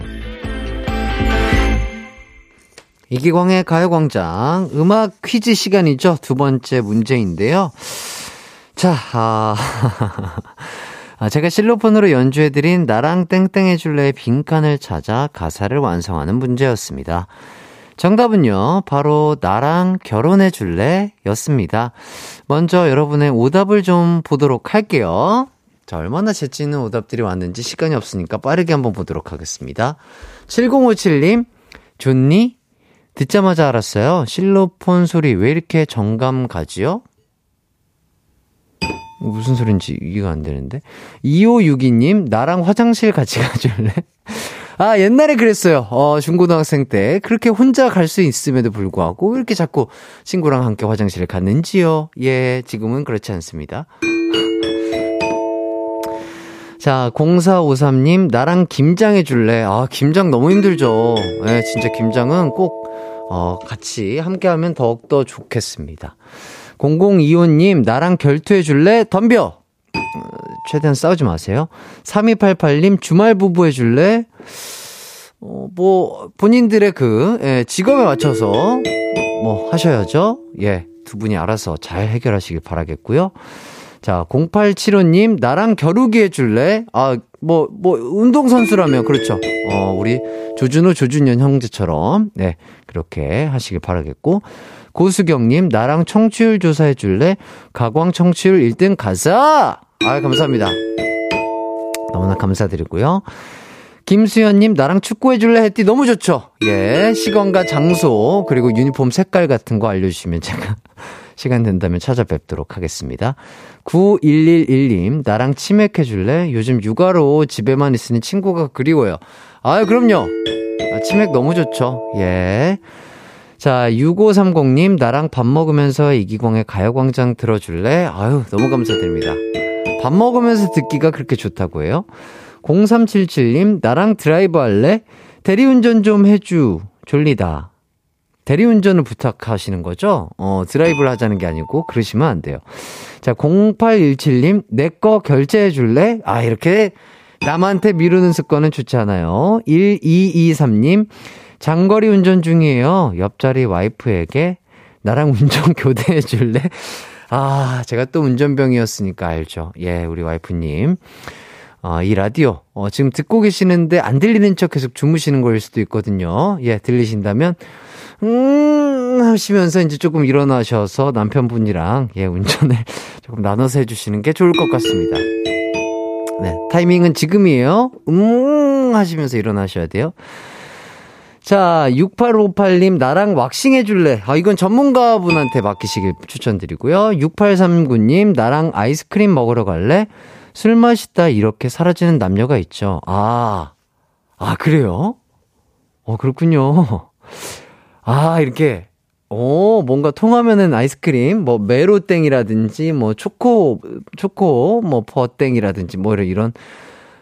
이기광의 가요광장 음악 퀴즈 시간이죠. 두 번째 문제인데요. 자, 아, 아 제가 실로폰으로 연주해드린 나랑 땡땡 해줄래의 빈칸을 찾아 가사를 완성하는 문제였습니다. 정답은요, 바로 나랑 결혼해줄래 였습니다. 먼저 여러분의 오답을 좀 보도록 할게요. 자, 얼마나 재치 있는 오답들이 왔는지 시간이 없으니까 빠르게 한번 보도록 하겠습니다. 7057님, 좋니? 듣자마자 알았어요. 실로폰 소리 왜 이렇게 정감 가지요? 무슨 소린지 이해가 안 되는데. 2562님, 나랑 화장실 같이 가줄래? 아, 옛날에 그랬어요. 어, 중고등학생 때. 그렇게 혼자 갈 수 있음에도 불구하고, 왜 이렇게 자꾸 친구랑 함께 화장실에 갔는지요? 예, 지금은 그렇지 않습니다. 자, 0453님, 나랑 김장 해줄래? 아, 김장 너무 힘들죠. 예, 진짜 김장은 꼭, 어, 같이 함께하면 더욱더 좋겠습니다. 0025님, 나랑 결투해 줄래? 덤벼! 어, 최대한 싸우지 마세요. 3288님, 주말 부부 해줄래? 어, 뭐, 본인들의 그, 예, 직업에 맞춰서, 뭐, 하셔야죠. 예, 두 분이 알아서 잘 해결하시길 바라겠고요. 자, 0875님, 나랑 겨루기 해줄래? 아, 뭐, 뭐, 운동선수라면, 그렇죠. 어, 우리 조준호, 조준현 형제처럼, 네, 그렇게 하시길 바라겠고. 고수경님, 나랑 청취율 조사해줄래? 가광 청취율 1등 가자! 아, 감사합니다. 너무나 감사드리고요. 김수현님, 나랑 축구해줄래? 했더니 너무 좋죠? 예, 시간과 장소, 그리고 유니폼 색깔 같은 거 알려주시면 제가 시간 된다면 찾아뵙도록 하겠습니다. 9111님, 나랑 치맥해 줄래? 요즘 육아로 집에만 있으니 친구가 그리워요. 아유, 그럼요. 아, 치맥 너무 좋죠. 예. 자, 6530님, 나랑 밥 먹으면서 이기광의 가요광장 들어줄래? 아유, 너무 감사드립니다. 밥 먹으면서 듣기가 그렇게 좋다고 해요? 0377님, 나랑 드라이브 할래? 대리운전 좀 해줘. 졸리다. 대리운전을 부탁하시는 거죠? 어, 드라이브를 하자는 게 아니고, 그러시면 안 돼요. 자, 0817님, 내 거 결제해 줄래? 아, 이렇게 남한테 미루는 습관은 좋지 않아요. 1223님, 장거리 운전 중이에요. 옆자리 와이프에게 나랑 운전 교대해 줄래? 아, 제가 또 운전병이었으니까 알죠. 예, 우리 와이프님. 어, 이 라디오, 어, 지금 듣고 계시는데 안 들리는 척 계속 주무시는 거일 수도 있거든요. 예, 들리신다면, 음, 하시면서 이제 조금 일어나셔서 남편분이랑, 예, 운전을 조금 나눠서 해주시는 게 좋을 것 같습니다. 네, 타이밍은 지금이에요. 음, 하시면서 일어나셔야 돼요. 자, 6858님, 나랑 왁싱 해줄래? 아, 이건 전문가분한테 맡기시길 추천드리고요. 6839님, 나랑 아이스크림 먹으러 갈래? 술 마시다 이렇게 사라지는 남녀가 있죠. 아, 아, 그래요? 어, 그렇군요. 아, 이렇게, 어, 뭔가 통하면은 아이스크림, 뭐, 메로땡이라든지, 뭐, 초코, 초코, 뭐, 버땡이라든지, 뭐, 이런,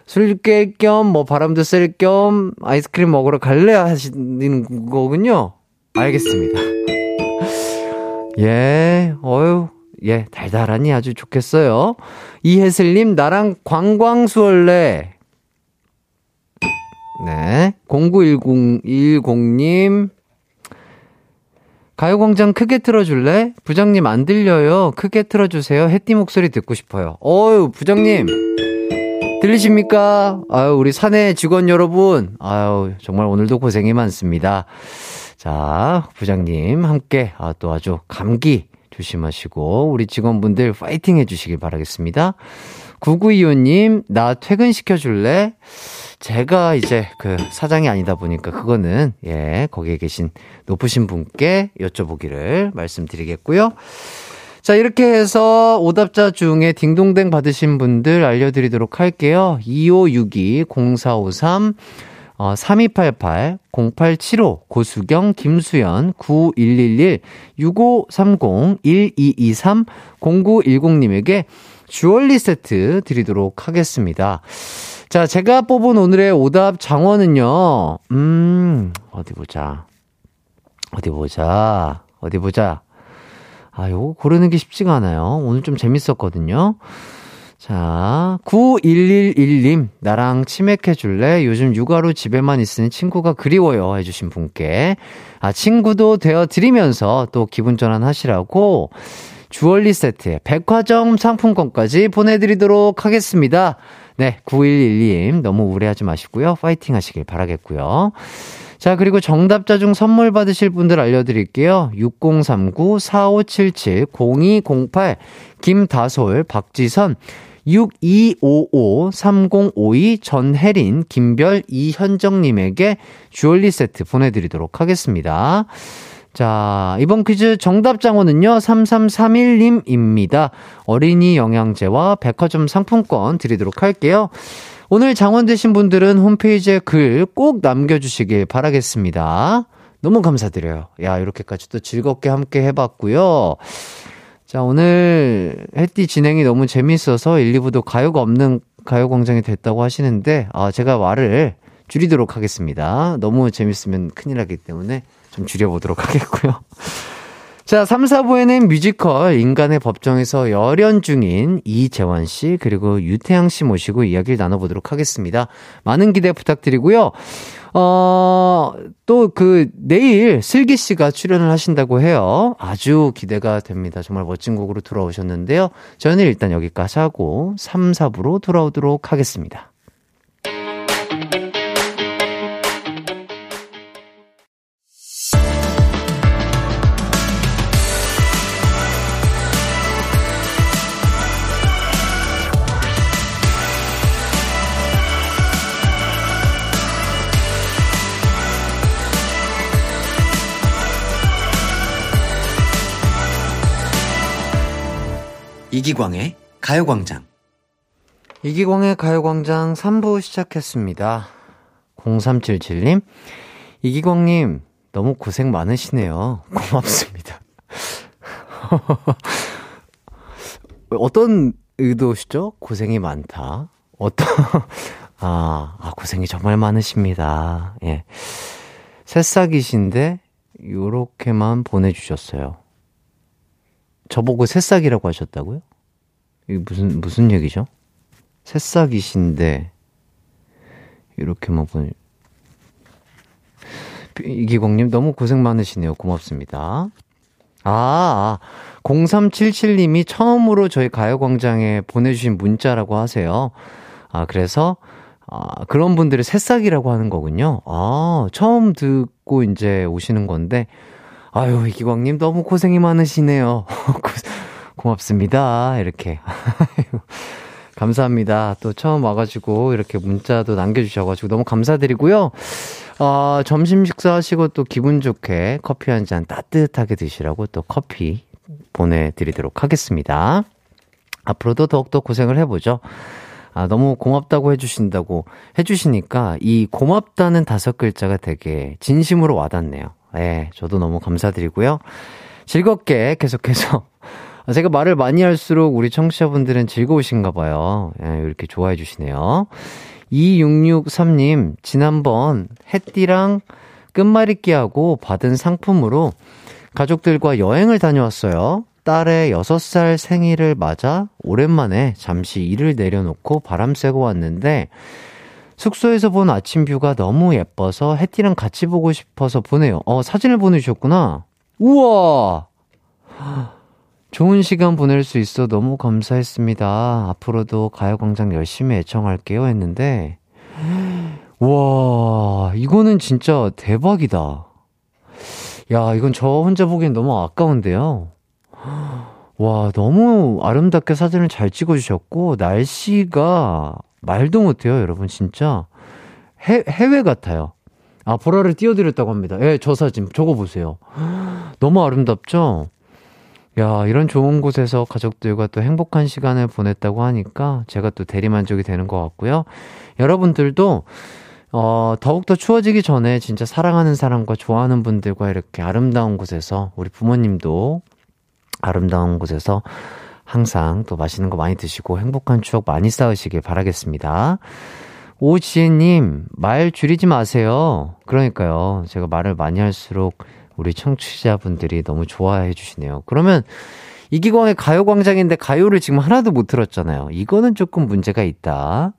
술 깰 겸 뭐 바람도 쐴 겸 아이스크림 먹으러 갈래 하시는 거군요. 알겠습니다. 예, 어유, 예, 달달하니 아주 좋겠어요. 이혜슬님, 나랑 관광수 할래? 네. 091010님, 가요광장 크게 틀어줄래? 부장님 안 들려요. 크게 틀어주세요. 햇띠 목소리 듣고 싶어요. 어유, 부장님. 들리십니까? 아유, 우리 사내 직원 여러분. 아유, 정말 오늘도 고생이 많습니다. 자, 부장님 함께 아, 또 아주 감기 조심하시고 우리 직원분들 파이팅 해주시길 바라겠습니다. 9925님, 나 퇴근시켜줄래? 제가 이제 그 사장이 아니다 보니까 그거는, 예, 거기에 계신 높으신 분께 여쭤보기를 말씀드리겠고요. 자, 이렇게 해서 오답자 중에 딩동댕 받으신 분들 알려드리도록 할게요. 2562, 0453, 어, 3288, 0875, 고수경, 김수연, 9111, 6530, 1223, 0910님에게 주얼리 세트 드리도록 하겠습니다. 자, 제가 뽑은 오늘의 오답 장원은요, 음, 어디 보자. 어디 보자. 어디 보자. 아, 요거 고르는 게 쉽지가 않아요. 오늘 좀 재밌었거든요. 자, 9111님, 나랑 치맥해 줄래? 요즘 육아로 집에만 있으니 친구가 그리워요. 해주신 분께. 아, 친구도 되어 드리면서 또 기분 전환 하시라고 주얼리 세트에 백화점 상품권까지 보내드리도록 하겠습니다. 네, 9112님, 너무 우울해하지 마시고요. 파이팅 하시길 바라겠고요. 자, 그리고 정답자 중 선물 받으실 분들 알려드릴게요. 6039-4577-0208, 김다솔, 박지선, 6255-3052 전혜린, 김별, 이현정님에게 주얼리 세트 보내드리도록 하겠습니다. 자, 이번 퀴즈 정답 장원은요, 3331님입니다. 어린이 영양제와 백화점 상품권 드리도록 할게요. 오늘 장원 되신 분들은 홈페이지에 글 꼭 남겨주시길 바라겠습니다. 너무 감사드려요. 야, 이렇게까지 또 즐겁게 함께 해봤고요. 자, 오늘 햇띠 진행이 너무 재밌어서 1, 2부도 가요가 없는 가요광장이 됐다고 하시는데, 아, 제가 말을 줄이도록 하겠습니다. 너무 재밌으면 큰일 나기 때문에 좀 줄여보도록 하겠고요. 자, 3, 4부에는 뮤지컬 인간의 법정에서 열연 중인 이재원 씨 그리고 유태양 씨 모시고 이야기를 나눠보도록 하겠습니다. 많은 기대 부탁드리고요. 어, 또 그 내일 슬기 씨가 출연을 하신다고 해요. 아주 기대가 됩니다. 정말 멋진 곡으로 돌아오셨는데요. 저는 일단 여기까지 하고 3, 4부로 돌아오도록 하겠습니다. 이기광의 가요광장. 이기광의 가요광장 3부 시작했습니다. 0377님, 이기광님, 너무 고생 많으시네요. 고맙습니다. 어떤 의도시죠? 고생이 많다. 어떤, 아, 아, 고생이 정말 많으십니다. 예. 새싹이신데, 요렇게만 보내주셨어요. 저보고 새싹이라고 하셨다고요? 이게 무슨, 무슨 얘기죠? 새싹이신데, 이렇게만 보내, 이기광님 너무 고생 많으시네요. 고맙습니다. 아, 아 0377님이 처음으로 저희 가요광장에 보내주신 문자라고 하세요. 아, 그래서, 아, 그런 분들을 새싹이라고 하는 거군요. 아, 처음 듣고 이제 오시는 건데, 아유, 이기광님 너무 고생이 많으시네요. 고맙습니다. 이렇게. 감사합니다. 또 처음 와가지고 이렇게 문자도 남겨주셔가지고 너무 감사드리고요. 어, 점심 식사하시고 또 기분 좋게 커피 한 잔 따뜻하게 드시라고 또 커피 보내드리도록 하겠습니다. 앞으로도 더욱더 고생을 해보죠. 아, 너무 고맙다고 해주신다고 해주시니까 이 고맙다는 다섯 글자가 되게 진심으로 와닿네요. 예, 저도 너무 감사드리고요. 즐겁게 계속해서 제가 말을 많이 할수록 우리 청취자분들은 즐거우신가 봐요. 예, 이렇게 좋아해 주시네요. 2663님, 지난번 햇띠랑 끝말잇기하고 받은 상품으로 가족들과 여행을 다녀왔어요. 딸의 6살 생일을 맞아 오랜만에 잠시 일을 내려놓고 바람 쐬고 왔는데 숙소에서 본 아침 뷰가 너무 예뻐서 햇띠랑 같이 보고 싶어서 보내요. 어, 사진을 보내주셨구나. 우와! 좋은 시간 보낼 수 있어 너무 감사했습니다. 앞으로도 가요광장 열심히 애청할게요 했는데, 와, 이거는 진짜 대박이다. 야, 이건 저 혼자 보기엔 너무 아까운데요. 와, 너무 아름답게 사진을 잘 찍어주셨고, 날씨가 말도 못해요, 여러분. 진짜. 해, 해외 같아요. 아, 보라를 띄워드렸다고 합니다. 예, 저 사진, 저거 보세요. 너무 아름답죠? 야, 이런 좋은 곳에서 가족들과 또 행복한 시간을 보냈다고 하니까 제가 또 대리만족이 되는 것 같고요. 여러분들도 어, 더욱더 추워지기 전에 진짜 사랑하는 사람과 좋아하는 분들과 이렇게 아름다운 곳에서 우리 부모님도 아름다운 곳에서 항상 또 맛있는 거 많이 드시고 행복한 추억 많이 쌓으시길 바라겠습니다. 오지혜님, 말 줄이지 마세요. 그러니까요. 제가 말을 많이 할수록 우리 청취자분들이 너무 좋아해 주시네요. 그러면 이기광의 가요광장인데 가요를 지금 하나도 못 들었잖아요. 이거는 조금 문제가 있다.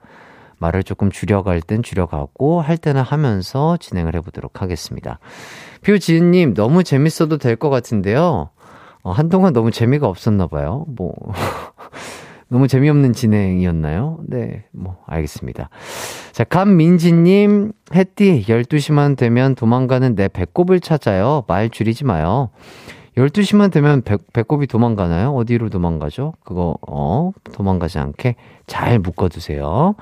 말을 조금 줄여갈 땐 줄여가고 할 때는 하면서 진행을 해보도록 하겠습니다. 표지은님 너무 재밌어도 될 것 같은데요. 어, 한동안 너무 재미가 없었나 봐요. 뭐 너무 재미없는 진행이었나요? 네, 뭐, 알겠습니다. 자, 감민지님, 햇띠, 12시만 되면 도망가는 내 배꼽을 찾아요. 말 줄이지 마요. 12시만 되면 배, 배꼽이 도망가나요? 어디로 도망가죠? 그거, 어, 도망가지 않게 잘 묶어두세요.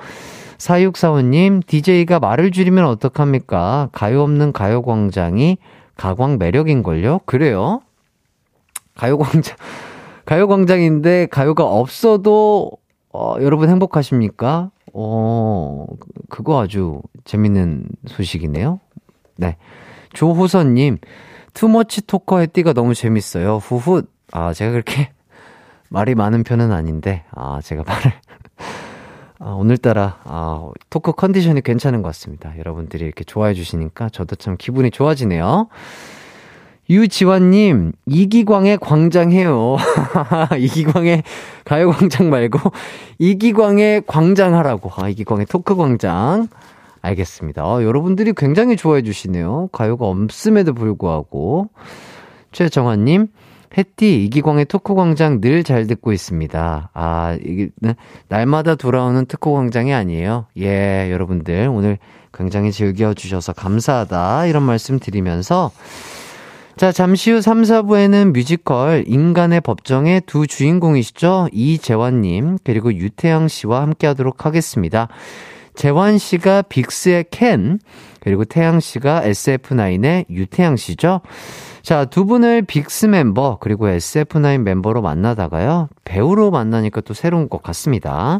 4645님, DJ가 말을 줄이면 어떡합니까? 가요 없는 가요광장이 가광 매력인걸요? 그래요? 가요광장. 가요광장인데 가요가 없어도 어, 여러분 행복하십니까? 어, 그거 아주 재밌는 소식이네요. 네. 조호선님, 투머치 토커 해띠가 너무 재밌어요. 후후. 아, 제가 그렇게 말이 많은 편은 아닌데, 아, 제가 말을, 아, 오늘따라, 아, 토크 컨디션이 괜찮은 것 같습니다. 여러분들이 이렇게 좋아해 주시니까 저도 참 기분이 좋아지네요. 유지환님, 이기광의 광장 해요. 이기광의 가요광장 말고, 이기광의 광장 하라고. 아, 이기광의 토크광장. 알겠습니다. 아, 여러분들이 굉장히 좋아해 주시네요. 가요가 없음에도 불구하고. 최정환님, 해띠, 이기광의 토크광장 늘 잘 듣고 있습니다. 아, 이게, 네, 날마다 돌아오는 토크광장이 아니에요. 예, 여러분들, 오늘 굉장히 즐겨주셔서 감사하다. 이런 말씀 드리면서, 자, 잠시 후 3, 4부에는 뮤지컬 인간의 법정의 두 주인공이시죠? 이재환님, 그리고 유태양 씨와 함께 하도록 하겠습니다. 재환 씨가 빅스의 켄, 그리고 태양 씨가 SF9의 유태양 씨죠? 자, 두 분을 빅스 멤버, 그리고 SF9 멤버로 만나다가요, 배우로 만나니까 또 새로운 것 같습니다.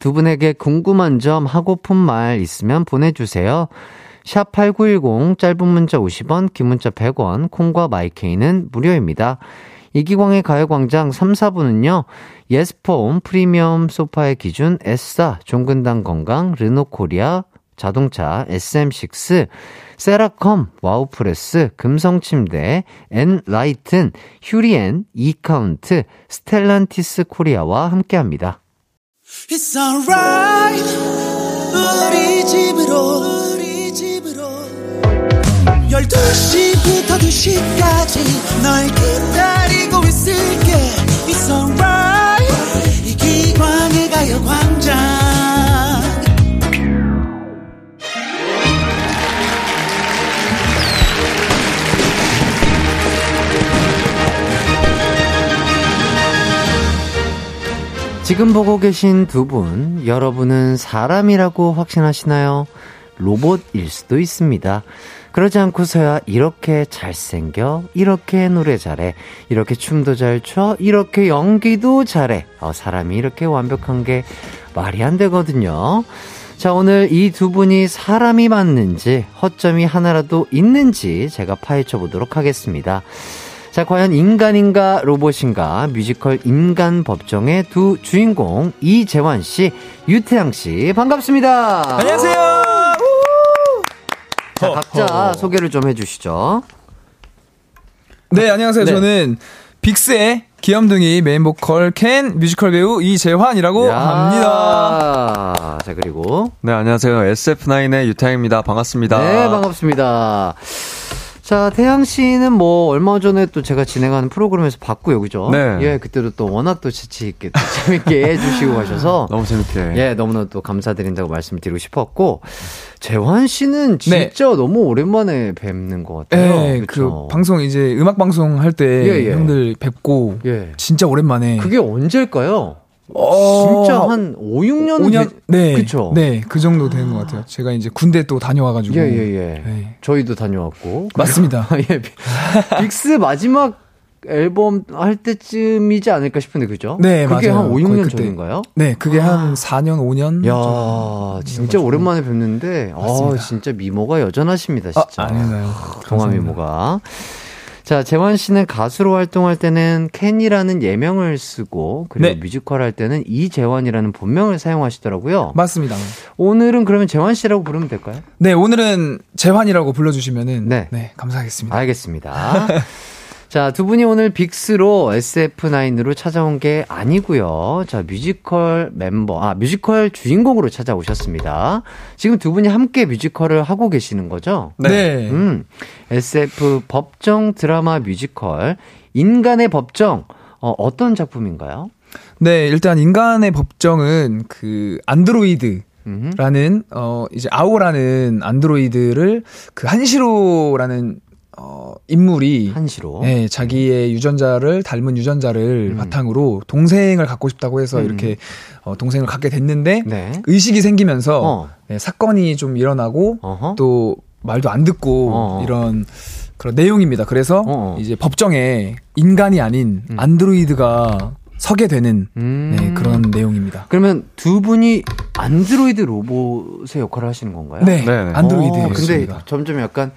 두 분에게 궁금한 점, 하고픈 말 있으면 보내주세요. 샵8910 짧은 문자 50원, 긴 문자 100원, 콩과 마이케이는 무료입니다. 이기광의 가요광장 3, 4부는요, 예스폼, 프리미엄 소파의 기준, 에싸, 종근당 건강, 르노 코리아, 자동차, SM6, 세라컴, 와우프레스, 금성침대, 엔라이튼, 휴리엔, 이카운트, 스텔란티스 코리아와 함께합니다. 12시부터 2시까지 널 기다리고 있을게 It's alright 이 기광의 가요광장 지금 보고 계신 두 분, 여러분은 사람이라고 확신하시나요? 로봇일 수도 있습니다. 그러지 않고서야 이렇게 잘생겨, 이렇게 노래 잘해, 이렇게 춤도 잘 춰, 이렇게 연기도 잘해. 어, 사람이 이렇게 완벽한 게 말이 안 되거든요. 자, 오늘 이 두 분이 사람이 맞는지, 허점이 하나라도 있는지 제가 파헤쳐 보도록 하겠습니다. 자, 과연 인간인가 로봇인가 뮤지컬 인간 법정의 두 주인공 이재환 씨, 유태양 씨 반갑습니다. 안녕하세요. 자, 각자 소개를 좀 해주시죠. 네, 안녕하세요. 네. 저는 빅스의 귀염둥이 메인 보컬 켄 뮤지컬 배우 이재환이라고 야. 합니다. 자, 그리고 네, 안녕하세요. SF9의 유태양입니다. 반갑습니다. 네 반갑습니다. 자, 태양 씨는 뭐 얼마 전에 또 제가 진행하는 프로그램에서 봤고요, 그죠? 네. 예, 그때도 또 워낙 또 재치 있게 또 재밌게 해주시고 가셔서 너무 재밌게. 예, 너무나 또 감사드린다고 말씀을 드리고 싶었고, 재환 씨는 네. 진짜 너무 오랜만에 뵙는 것 같아요. 네, 그쵸? 그 방송 이제 음악 방송 할때 예, 예. 형들 뵙고 예. 진짜 오랜만에 그게 언제일까요? 어, 진짜 한 5, 6년 5년 네, 그쵸? 네, 그 정도 되는 것 같아요. 제가 이제 군대 또 다녀와 가지고 예, 예, 예. 네. 저희도 다녀왔고. 맞습니다. 예, 빅- 빅스 마지막 앨범 할 때쯤이지 않을까 싶은데, 그죠? 네, 그게 맞아요. 한 5, 거의 6년 그때. 전인가요? 네, 그게 한 4년, 5년. 야, 진짜 오랜만에 뵙는데, 아, 맞습니다. 진짜 미모가 여전하십니다, 아, 진짜. 아닌가요? 동안 미모가. 자, 재환 씨는 가수로 활동할 때는 켄이라는 예명을 쓰고, 그리고 네. 뮤지컬 할 때는 이재환이라는 본명을 사용하시더라고요. 맞습니다. 오늘은 그러면 재환 씨라고 부르면 될까요? 네, 오늘은 재환이라고 불러 주시면은 네. 네, 감사하겠습니다. 알겠습니다. 자, 두 분이 오늘 빅스로 SF9으로 찾아온 게 아니고요. 자, 뮤지컬 멤버, 아, 뮤지컬 주인공으로 찾아오셨습니다. 지금 두 분이 함께 뮤지컬을 하고 계시는 거죠? 네. 음, SF 법정 드라마 뮤지컬, 인간의 법정, 어, 어떤 작품인가요? 네, 일단 인간의 법정은 그 안드로이드 음, 라는 어 이제 아오라는 안드로이드를 그 한시로라는 어 인물이 한시로. 네, 자기의 유전자를 닮은 유전자를 음. 바탕으로 동생을 갖고 싶다고 해서 음. 이렇게 어, 동생을 갖게 됐는데 네. 의식이 생기면서 어. 네, 사건이 좀 일어나고 어허. 또 말도 안 듣고 어. 이런 그런 내용입니다. 그래서 어. 이제 법정에 인간이 아닌 음. 안드로이드가 서게 되는 음. 네, 그런 내용입니다. 그러면 두 분이 안드로이드 로봇의 역할을 하시는 건가요? 네, 네네. 안드로이드. 어, 근데 점점 약간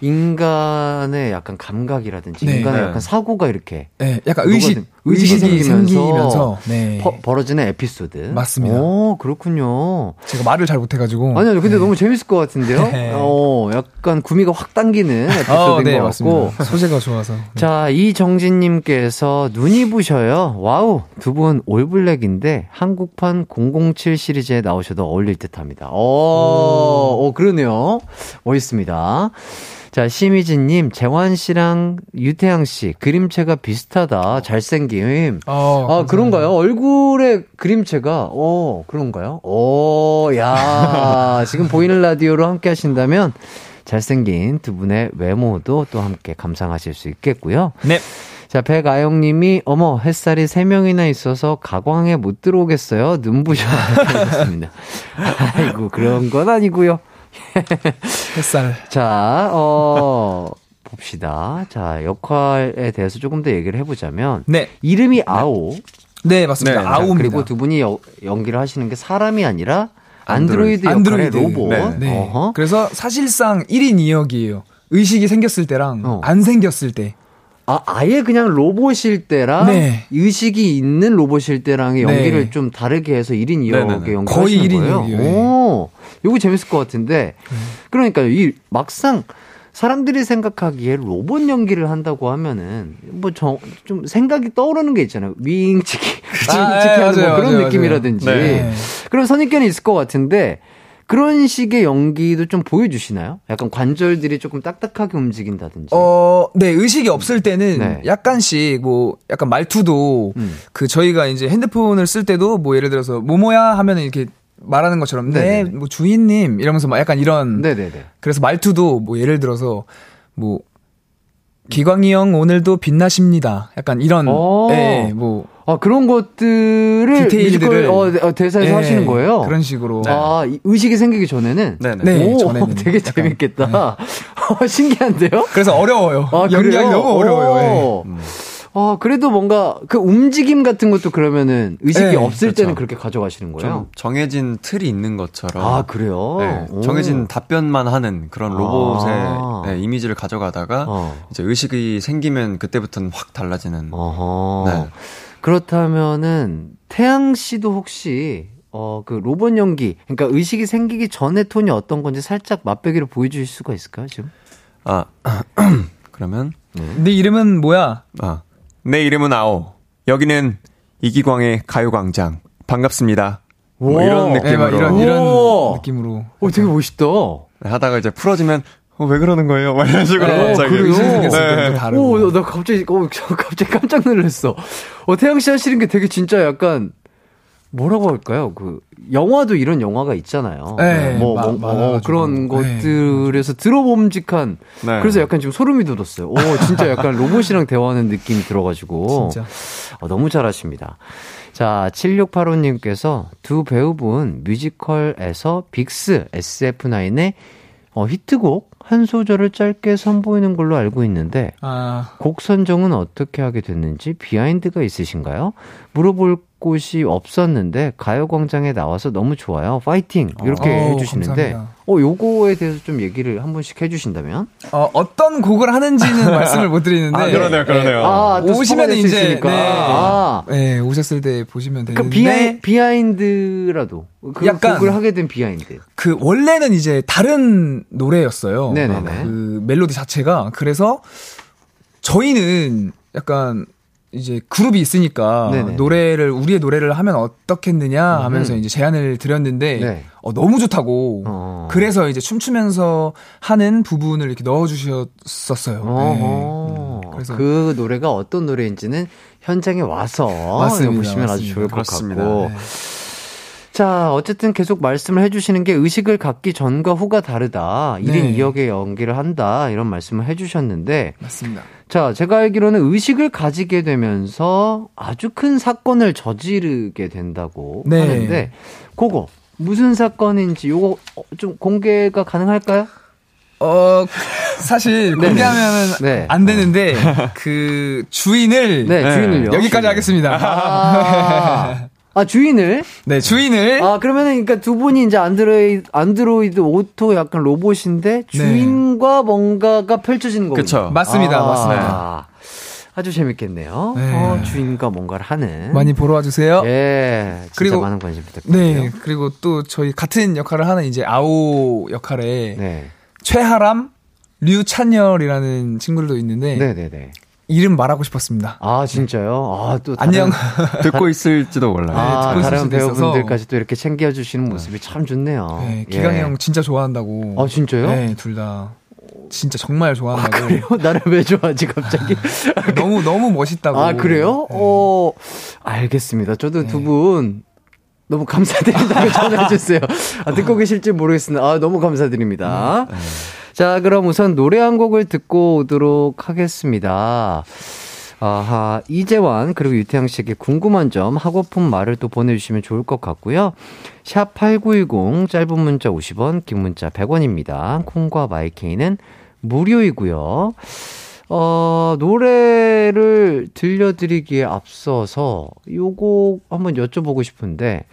인간의 약간 감각이라든지 네. 인간의 네. 약간 사고가 이렇게 네, 약간 의식 좀- 의식이 의식이 생기면서, 생기면서 네. 퍼- 벌어지는 에피소드. 맞습니다. 오, 그렇군요. 제가 말을 잘 못해가지고 아니요, 근데 네. 너무 재밌을 것 같은데요? 네. 어, 약간 구미가 확 당기는 에피소드인 어, 네 것. 같고. 소재가 좋아서 네. 자, 이정진님께서 눈이 부셔요. wow, 두 분 all black인데 한국판 007 시리즈에 나오셔도 어울릴 듯 합니다. 어, 어 그러네요. 멋있습니다. 자, 심희진님, 재환 씨랑 유태양 씨 그림체가 비슷하다. 잘생 김. 어, 아, 그런가요? 얼굴의 그림체가, 어, 그런가요? 오, 야, 지금 보이는 라디오로 함께 하신다면 잘생긴 두 분의 외모도 또 함께 감상하실 수 있겠고요. 네. 자, 백아영 님이, 어머, 햇살이 3명이나 있어서 가광에 못 들어오겠어요? 눈부셔. 하셨습니다. 아이고, 그런 건 아니고요 햇살. 자, 어, 봅시다. 자, 역할에 대해서 조금 더 얘기를 해보자면, 네, 이름이 아오. 네 맞습니다. 네. 자, 아오입니다. 그리고 두 분이 여- 연기를 하시는 게 사람이 아니라 안드로이드, 안드로이드. 역할의 로봇. 네. 네. 어허. 그래서 사실상 1인 2역이에요. 의식이 생겼을 때랑 어. 안 생겼을 때. 아, 아예 그냥 로봇일 때랑 네. 의식이 있는 로봇일 때랑의 네. 연기를 좀 다르게 해서 1인 2역의 네네네. 연기 거의 하시는 1인 거예요. 2역 이에요. 오, 요거 재밌을 것 같은데. 그러니까 이 막상 사람들이 생각하기에 로봇 연기를 한다고 하면은 뭐 좀 생각이 떠오르는 게 있잖아요. 윙치기, 윙치기 아, 네, 하는 뭐 그런 맞아요, 느낌이라든지 맞아요. 네. 그런 선입견이 있을 것 같은데 그런 식의 연기도 좀 보여주시나요? 약간 관절들이 조금 딱딱하게 움직인다든지. 어, 네, 의식이 없을 때는 네. 약간씩 뭐 약간 말투도 음. 그 저희가 이제 핸드폰을 쓸 때도 뭐 예를 들어서 뭐뭐야 하면은 이렇게 말하는 것처럼 네, 네네네. 뭐 주인님 이러면서 막 약간 이런 네네네. 그래서 말투도 뭐 예를 들어서 뭐 기광이 형 오늘도 빛나십니다. 약간 이런 오. 예, 뭐 아 그런 것들을 디테일들을 어, 어, 대사에서 예, 하시는 거예요? 그런 식으로. 아 이- 의식이 생기기 전에는. 네네. 네, 오, 전에는 되게 약간, 재밌겠다. 어, 신기한데요? 그래서 어려워요. 아, 연기하기 그래요? 너무 어려워요. 예. 오. 아, 그래도 뭔가 그 움직임 같은 것도 그러면은 의식이 네, 없을 그렇죠. 때는 그렇게 가져가시는 거예요? 좀 정해진 틀이 있는 것처럼. 아, 그래요? 네, 오. 정해진 답변만 하는 그런 로봇의 아. 네, 이미지를 가져가다가 어. 이제 의식이 생기면 그때부터는 확 달라지는. 어허. 네. 그렇다면은 태양 씨도 혹시 어 그 로봇 연기 그러니까 의식이 생기기 전에 톤이 어떤 건지 살짝 맛배기로 보여주실 수가 있을까요 지금? 아 그러면 네 이름은 뭐야? 아, 내 이름은 아오. 여기는 이기광의 가요광장. 반갑습니다. 뭐 와. 이런 예, 막 느낌으로 이런 이런. 느낌으로. 오 되게 멋있다. 하다가 이제 풀어지면 어, 왜 그러는 거예요? 막 이런 식으로 어, 갑자기. 그래요? 네. 오, 나 갑자기 어, 저 갑자기 깜짝 놀랐어. 어 태양 씨 하시는 게 되게 진짜 약간 뭐라고 할까요? 그 영화도 이런 영화가 있잖아요. 네, 뭐, 마- 뭐, 뭐. 그런 네. 것들에서 들어봄직한 네. 그래서 약간 지금 소름이 돋았어요. 오, 진짜 약간 로봇이랑 대화하는 느낌이 들어가지고. 진짜. 어, 너무 잘하십니다. 자, 7685님께서 두 배우분 뮤지컬에서 빅스 SF9의 어, 히트곡 한 소절을 짧게 선보이는 걸로 알고 있는데 아, 곡 선정은 어떻게 하게 됐는지 behind가 있으신가요? 물어볼 곳이 없었는데 가요광장에 나와서 너무 좋아요. 파이팅! 이렇게 어, 해주시는데 감사합니다. 어, 요거에 대해서 좀 얘기를 한 번씩 해주신다면? 어, 어떤 곡을 하는지는 말씀을 못 드리는데. 아, 그러네요, 그러네요. 아, 또 오시면 이제. 네. 아. 네, 오셨을 때 보시면 그 되는데 비하이, behind라도 그 약간- 곡을 하게 된 behind. 그 원래는 이제 다른 노래였어요. 네네네. 그 멜로디 자체가 그래서 저희는 약간 이제 그룹이 있으니까 네네. 노래를 우리의 노래를 하면 어떻겠느냐 하면서 음. 이제 제안을 드렸는데 네. 어, 너무 좋다고 어. 그래서 이제 춤추면서 하는 부분을 이렇게 넣어주셨었어요. 네. 그래서 그 노래가 어떤 노래인지는 현장에 와서 맞습니다. 보시면 아주 맞습니다. 좋을 것. 같고. 네. 자, 어쨌든 계속 말씀을 해주시는 게 의식을 갖기 전과 후가 다르다. 1인 네. 2역의 연기를 한다. 이런 말씀을 해주셨는데. 맞습니다. 자, 제가 알기로는 의식을 가지게 되면서 아주 큰 사건을 저지르게 된다고 네. 하는데, 그거 무슨 사건인지 요거 어, 좀 공개가 가능할까요? 어 사실 네네. 공개하면은 네. 안 되는데 그 주인을 네, 주인을요. 여기까지 하겠습니다. 아, 아, 주인을? 네, 주인을 아, 그러면은, 그니까 두 분이 이제 안드로이드, 안드로이드 아오 약간 로봇인데, 주인과 뭔가가 펼쳐지는 거군요. 그쵸. 맞습니다, 아, 맞습니다. 아주 재밌겠네요. 네. 어, 주인과 뭔가를 하는. 많이 보러 와주세요. 예. 진짜 그리고- 많은 관심 부탁드려요. 네, 그리고 또 저희 같은 역할을 하는 이제 아오 역할에 네. 최하람, 류찬열이라는 친구들도 있는데 네네네. 이름 말하고 싶었습니다. 아, 진짜요? 아, 또. 안녕. 듣고 있을지도 몰라요. 아, 듣고 있을 다른. 배우분들까지 또 이렇게 챙겨주시는 모습이 참 좋네요. 네, 기강이 예. 형 진짜 좋아한다고. 아, 진짜요? 네, 둘 다. 진짜 정말 아, 좋아한다고. 그래요? 나를 왜 좋아하지, 갑자기? 너무 너무 멋있다고. 아, 그래요? 네. 어, 알겠습니다. 저도 두분 너무 감사드린다고 전해주세요. 아, 듣고 계실지 모르겠습니다. 아, 너무 감사드립니다. 자, 그럼 우선 노래 한 곡을 듣고 오도록 하겠습니다. 아하, 이재환, 그리고 유태양 씨에게 궁금한 점, 하고픈 말을 또 보내주시면 좋을 것 같고요. 샵 8910, 짧은 문자 50원, 긴 문자 100원입니다. 콩과 마이케이는 무료이고요. 어, 노래를 들려드리기에 앞서서 요거 한번 여쭤보고 싶은데,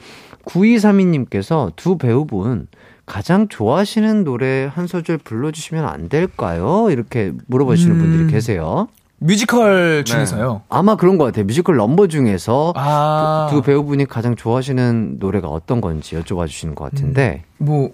9232님께서 두 배우분 가장 좋아하시는 노래 한 소절 불러주시면 안 될까요? 이렇게 물어보시는 음. 분들이 계세요. 뮤지컬 중에서요. 아마 그런 것 같아요. 뮤지컬 넘버 중에서 아. 두 배우분이 가장 좋아하시는 노래가 어떤 건지 여쭤봐 주시는 것 같은데. 뭐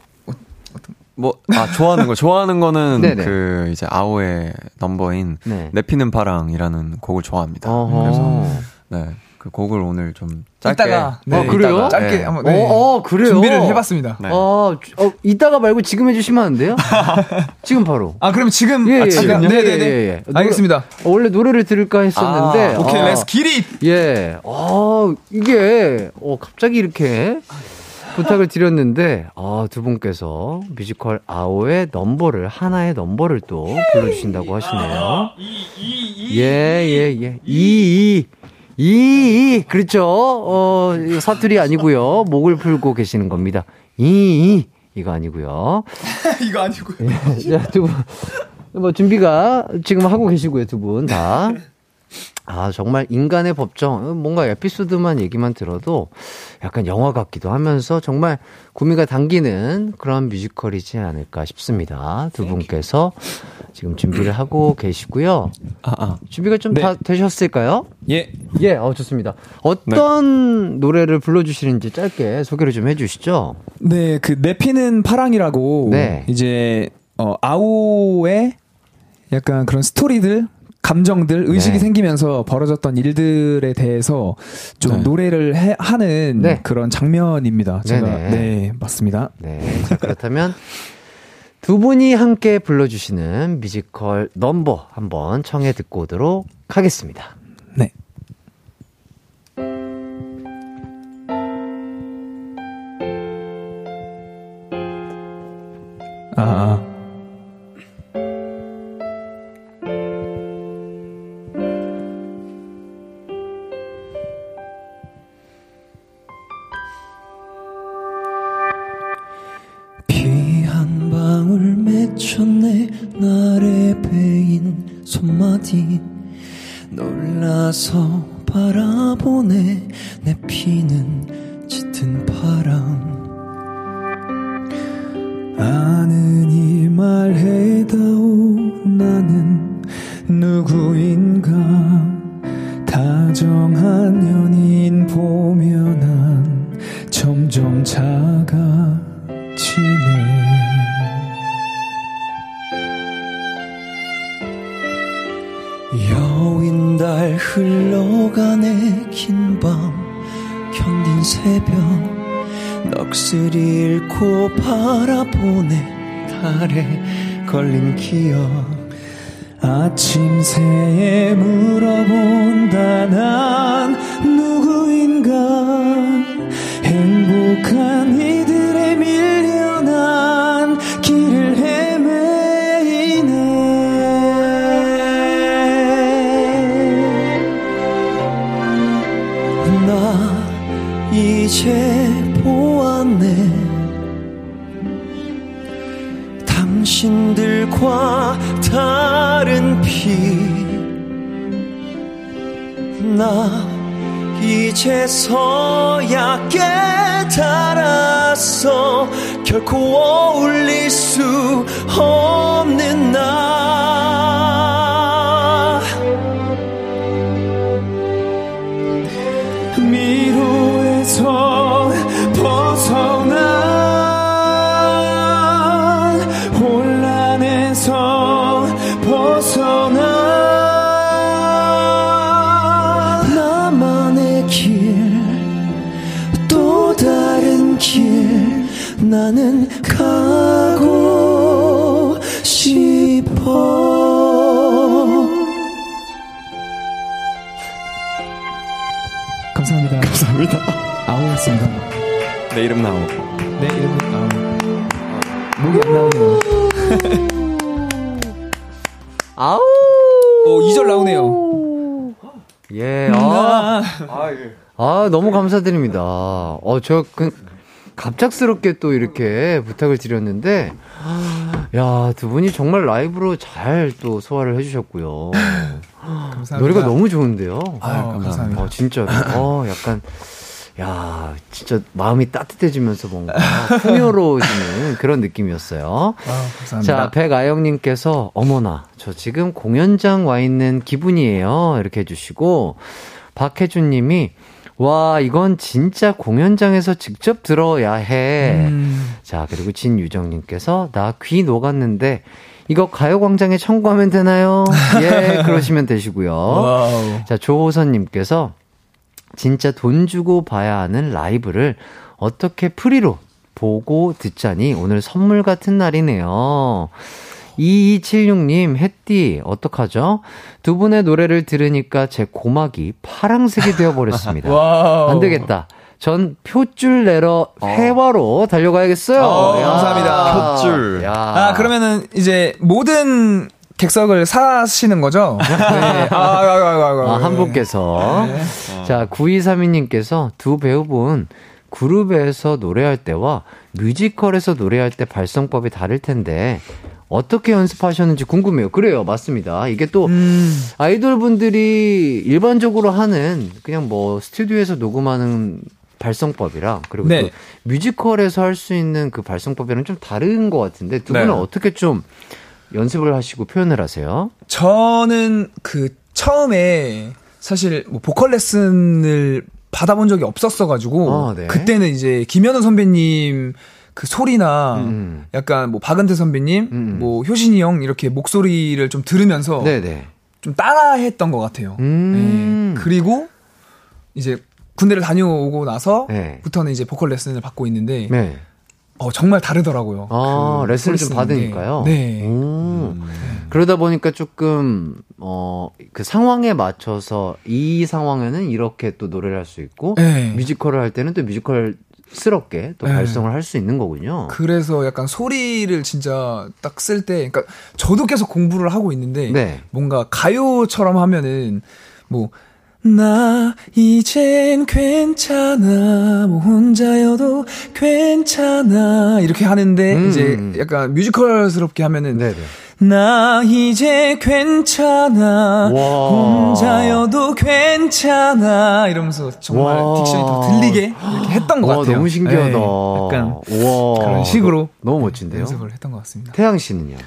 뭐, 아, 좋아하는 거. 좋아하는 거는 네네. 그, 이제, 아오의 넘버인, 네. 내 피는 파랑이라는 곡을 좋아합니다. 어허. 그래서, 네. 그 곡을 오늘 좀 짧게. 이따가 네, 아, 그래요? 이따가 짧게 네. 한번 네. 어, 어, 그래요? 준비를 해봤습니다. 네. 어, 주- 어, 이따가 말고 지금 해주시면 안 돼요? 지금 바로. 아 그럼 지금 예, 예, 아, 지금 예. 네네네 예, 예, 예. 알겠습니다. 어, 원래 노래를 들을까 했었는데. 아, 오케이 아, let's get it. 예. 어, 이게, 어, 갑자기 이렇게 부탁을 드렸는데, 아, 두 분께서 뮤지컬 아오의 넘버를, 하나의 넘버를 또 불러주신다고 하시네요. 예, 예, 예. 이, 이. 이, 이. 그렇죠. 어, 사투리 아니고요 목을 풀고 계시는 겁니다. 이, 이. 이거 아니고요 이거 아니고. 자, 두 분. 뭐, 준비가 지금 하고 계시고요, 두 분 다. 아, 정말 인간의 법정. 뭔가 에피소드만 얘기만 들어도 약간 영화 같기도 하면서 정말 구미가 당기는 그런 뮤지컬이지 않을까 싶습니다. 두 분께서 지금 준비를 하고 계시고요. 아, 아. 준비가 좀 네. 다 되셨을까요? 예. 예, 어, 좋습니다. 어떤 노래를 불러주시는지 짧게 소개를 좀 해주시죠. 네, 그 내피는 파랑이라고 네. 이제 어 아오의 약간 그런 스토리들 감정들 의식이 네. 생기면서 벌어졌던 일들에 대해서 좀 네. 노래를 해, 하는 네. 그런 장면입니다. 제가. 네 맞습니다. 네. 자, 그렇다면 두 분이 함께 불러주시는 뮤지컬 넘버 한번 청해 듣고 오도록 하겠습니다. 네. 아, 베인 손마디 놀라서 바라보네. 내 피는 짙은 바람. 아느니 말해다오. 나는 누구인가? 다정한 연인 보며 난 점점 작 새벽 넋을 잃고 바라보네 달에 걸린 기억. 아침 새에 물어본다 난 누구인가? 행복한 이 이제서야 깨달았어. 결코 어울릴 수 없는 나 내 이름 나오. 네 이름은 아오. 목이 안 나오네요. 아우! 오 2절 나오네요. 예, 아. 아, 너무 감사드립니다. 어, 저, 그, 갑작스럽게 또 이렇게 부탁을 드렸는데, 야, 두 분이 정말 라이브로 잘 또 소화를 해주셨고요. 감사합니다. 노래가 너무 좋은데요. 아유, 감사합니다. 어, 진짜로. 어, 약간, 야, 진짜 마음이 따뜻해지면서 뭔가 풍요로워지는 그런 느낌이었어요. 아, 감사합니다. 자, 백아영님께서, 어머나, 저 지금 공연장 와 있는 기분이에요. 이렇게 해주시고, 박혜준 님이, 와, 이건 진짜 공연장에서 직접 들어야 해. 음. 자, 그리고 진유정님께서, 나 귀 녹았는데, 이거 가요광장에 청구하면 되나요? 예, 그러시면 되시고요. Wow. 자, 조호선님께서, 진짜 돈 주고 봐야 하는 라이브를 어떻게 free로 보고 듣자니 오늘 선물 같은 날이네요. 2276님, 햇띠, 어떡하죠? 두 분의 노래를 들으니까 제 고막이 파랑색이 되어버렸습니다. 안 되겠다. 전 표줄 내러 혜화로 달려가야겠어요. 어, 야. 감사합니다. 표줄. 야. 아, 그러면은 이제 모든 객석을 사시는 거죠? 네. 아, 아, 아, 아, 아, 아, 한 분께서. 자, 9232님께서 두 배우분 그룹에서 노래할 때와 뮤지컬에서 노래할 때 발성법이 다를 텐데 어떻게 연습하셨는지 궁금해요. 그래요. 맞습니다. 이게 또 음, 아이돌 분들이 일반적으로 하는 그냥 뭐 스튜디오에서 녹음하는 발성법이랑 그리고 네. 또 뮤지컬에서 할 수 있는 그 발성법이랑 좀 다른 것 같은데 두 분은 네. 어떻게 좀 연습을 하시고 표현을 하세요? 저는 그 처음에 사실 뭐 보컬 레슨을 받아본 적이 없었어가지고 아, 네. 그때는 이제 김현우 선배님 그 소리나 음. 약간 뭐 박은태 선배님, 음. 뭐 효신이 형 이렇게 목소리를 좀 들으면서 네네. 좀 따라했던 것 같아요. 음. 네. 그리고 이제 군대를 다녀오고 네. 나서부터는 이제 보컬 레슨을 받고 있는데 네. 어, 정말 다르더라고요. 아, 그 레슨을 좀 쓰는 게. 받으니까요. 네. 오. 그러다 보니까 조금 어 그 상황에 맞춰서 이 상황에는 이렇게 또 노래를 할 수 있고 네. 뮤지컬을 할 때는 또 뮤지컬 스럽게 또 네. 발성을 할 수 있는 거군요. 그래서 약간 소리를 진짜 딱 쓸 때, 그러니까 저도 계속 공부를 하고 있는데 네. 뭔가 가요처럼 하면은 뭐. 나 이젠 괜찮아 뭐 혼자여도 괜찮아 이렇게 하는데 음. 이제 약간 뮤지컬스럽게 하면은 네네. 나 이제 괜찮아 와. 혼자여도 괜찮아 이러면서 정말 와. 딕션이 더 들리게 했던 것 와, 같아요. 너무 신기하다. 네, 약간 우와. 그런 식으로 너 무 멋진데요. 연습을 했던 것 같습니다. 태양 씨는요?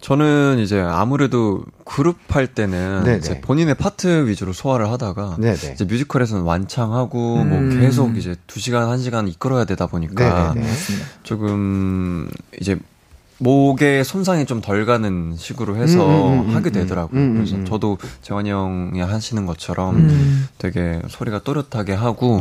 저는 이제 아무래도 그룹 할 때는 네네. 이제 본인의 파트 위주로 소화를 하다가 네네. 이제 뮤지컬에서는 완창하고 음. 뭐 계속 이제 두 시간 한 시간 이끌어야 되다 보니까. 맞습니다. 조금 이제 목에 손상이 좀 덜 가는 식으로 해서 음, 음, 음, 하게 음, 되더라고요. 음, 음, 그래서 음. 저도 재환이 형이 하시는 것처럼 음. 되게 소리가 또렷하게 하고.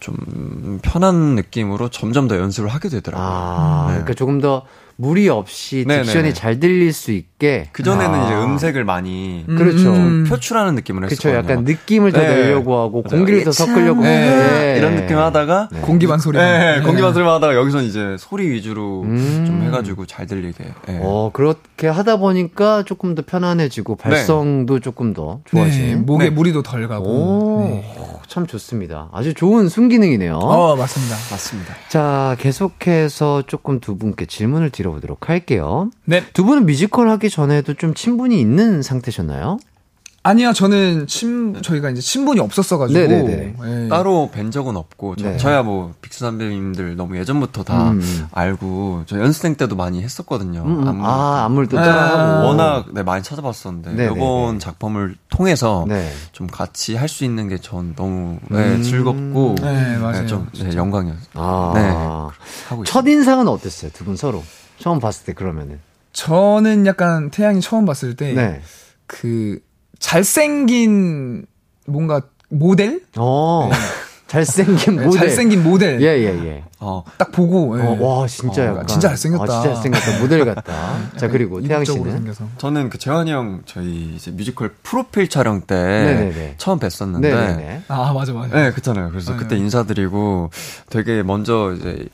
좀 편한 느낌으로 점점 더 연습을 하게 되더라고요. 아, 네. 그러니까 조금 더 무리 없이 네네네. diction이 잘 들릴 수 있게. 그 전에는 아. 이제 음색을 많이 그렇죠. 음. 표출하는 느낌을 그렇죠. 했었거든요. 약간 느낌을 더 네. 내려고 하고 맞아요. 공기를 더 섞으려고 네, 네. 이런 느낌 하다가 네. 공기반 소리. 네, 공기 반 소리 반 하다가 여기서 이제 소리 위주로 음. 좀 해가지고 잘 들리게. 네. 어, 그렇게 하다 보니까 조금 더 편안해지고 발성도 조금 더 네, 좋아짐. 목에 네. 무리도 덜 가고. 오, 네. 어, 참 좋습니다. 아주 좋은 순기능이네요. 어, 맞습니다. 맞습니다. 자, 계속해서 조금 두 분께 질문을 드려 보도록 할게요. 네. 두 분은 뮤지컬 하기 전에도 좀 친분이 있는 상태셨나요? 아니요, 저는 친, 저희가 이제 친분이 없었어가지고. 예. 따로 뵌 적은 없고 저, 네. 저야 뭐 빅스 선배님들 너무 예전부터 다 음. 알고 저 연습생 때도 많이 했었거든요. 음, 음. 안무. 아, 안무도 네. 워낙 네, 많이 찾아봤었는데 네네네. 이번 작품을 통해서 네. 좀 같이 할 수 있는 게 전 너무 네, 음. 즐겁고 네, 맞아요. 좀 네, 영광이었어요. 아. 네. 있어요. 첫인상은 어땠어요? 두 분 서로. 처음 봤을 때 그러면은. 저는 약간 태양이 처음 봤을 때. 네. 그, 잘생긴 뭔가 모델? 어. 잘생긴 네, 모델. 잘생긴 모델. 예, 예, 예. 어, 딱 보고. 예. 어, 와, 진짜 어, 약간. 진짜 잘생겼다. 아, 진짜 잘생겼다. 모델 같다. 자, 그리고 태양 씨는. 생겨서. 저는 그 재환이 형 저희 이제 뮤지컬 프로필 촬영 때 네네네. 처음 뵀었는데 네네네. 아, 맞아, 맞아. 네, 그렇잖아요. 그래서 네. 그때 인사드리고 되게 먼저 이제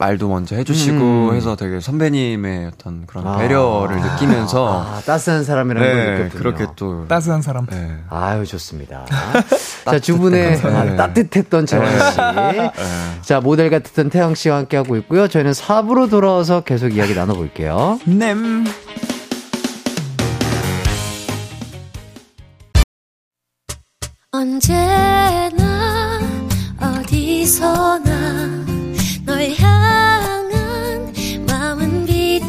말도 먼저 해주시고 음. 해서 되게 선배님의 어떤 그런 아. 배려를 느끼면서 아, 따스한 사람이라는 걸 네, 느꼈군요. 그렇게 또 따스한 사람. 네. 아유, 좋습니다. 자, 두 분의 아, 감사해요. 따뜻했던 재환 씨. 네. 자, 모델 같았던 태양 씨와 함께 하고 있고요. 저희는 4부로 돌아와서 계속 이야기 나눠볼게요. 냄. 언제나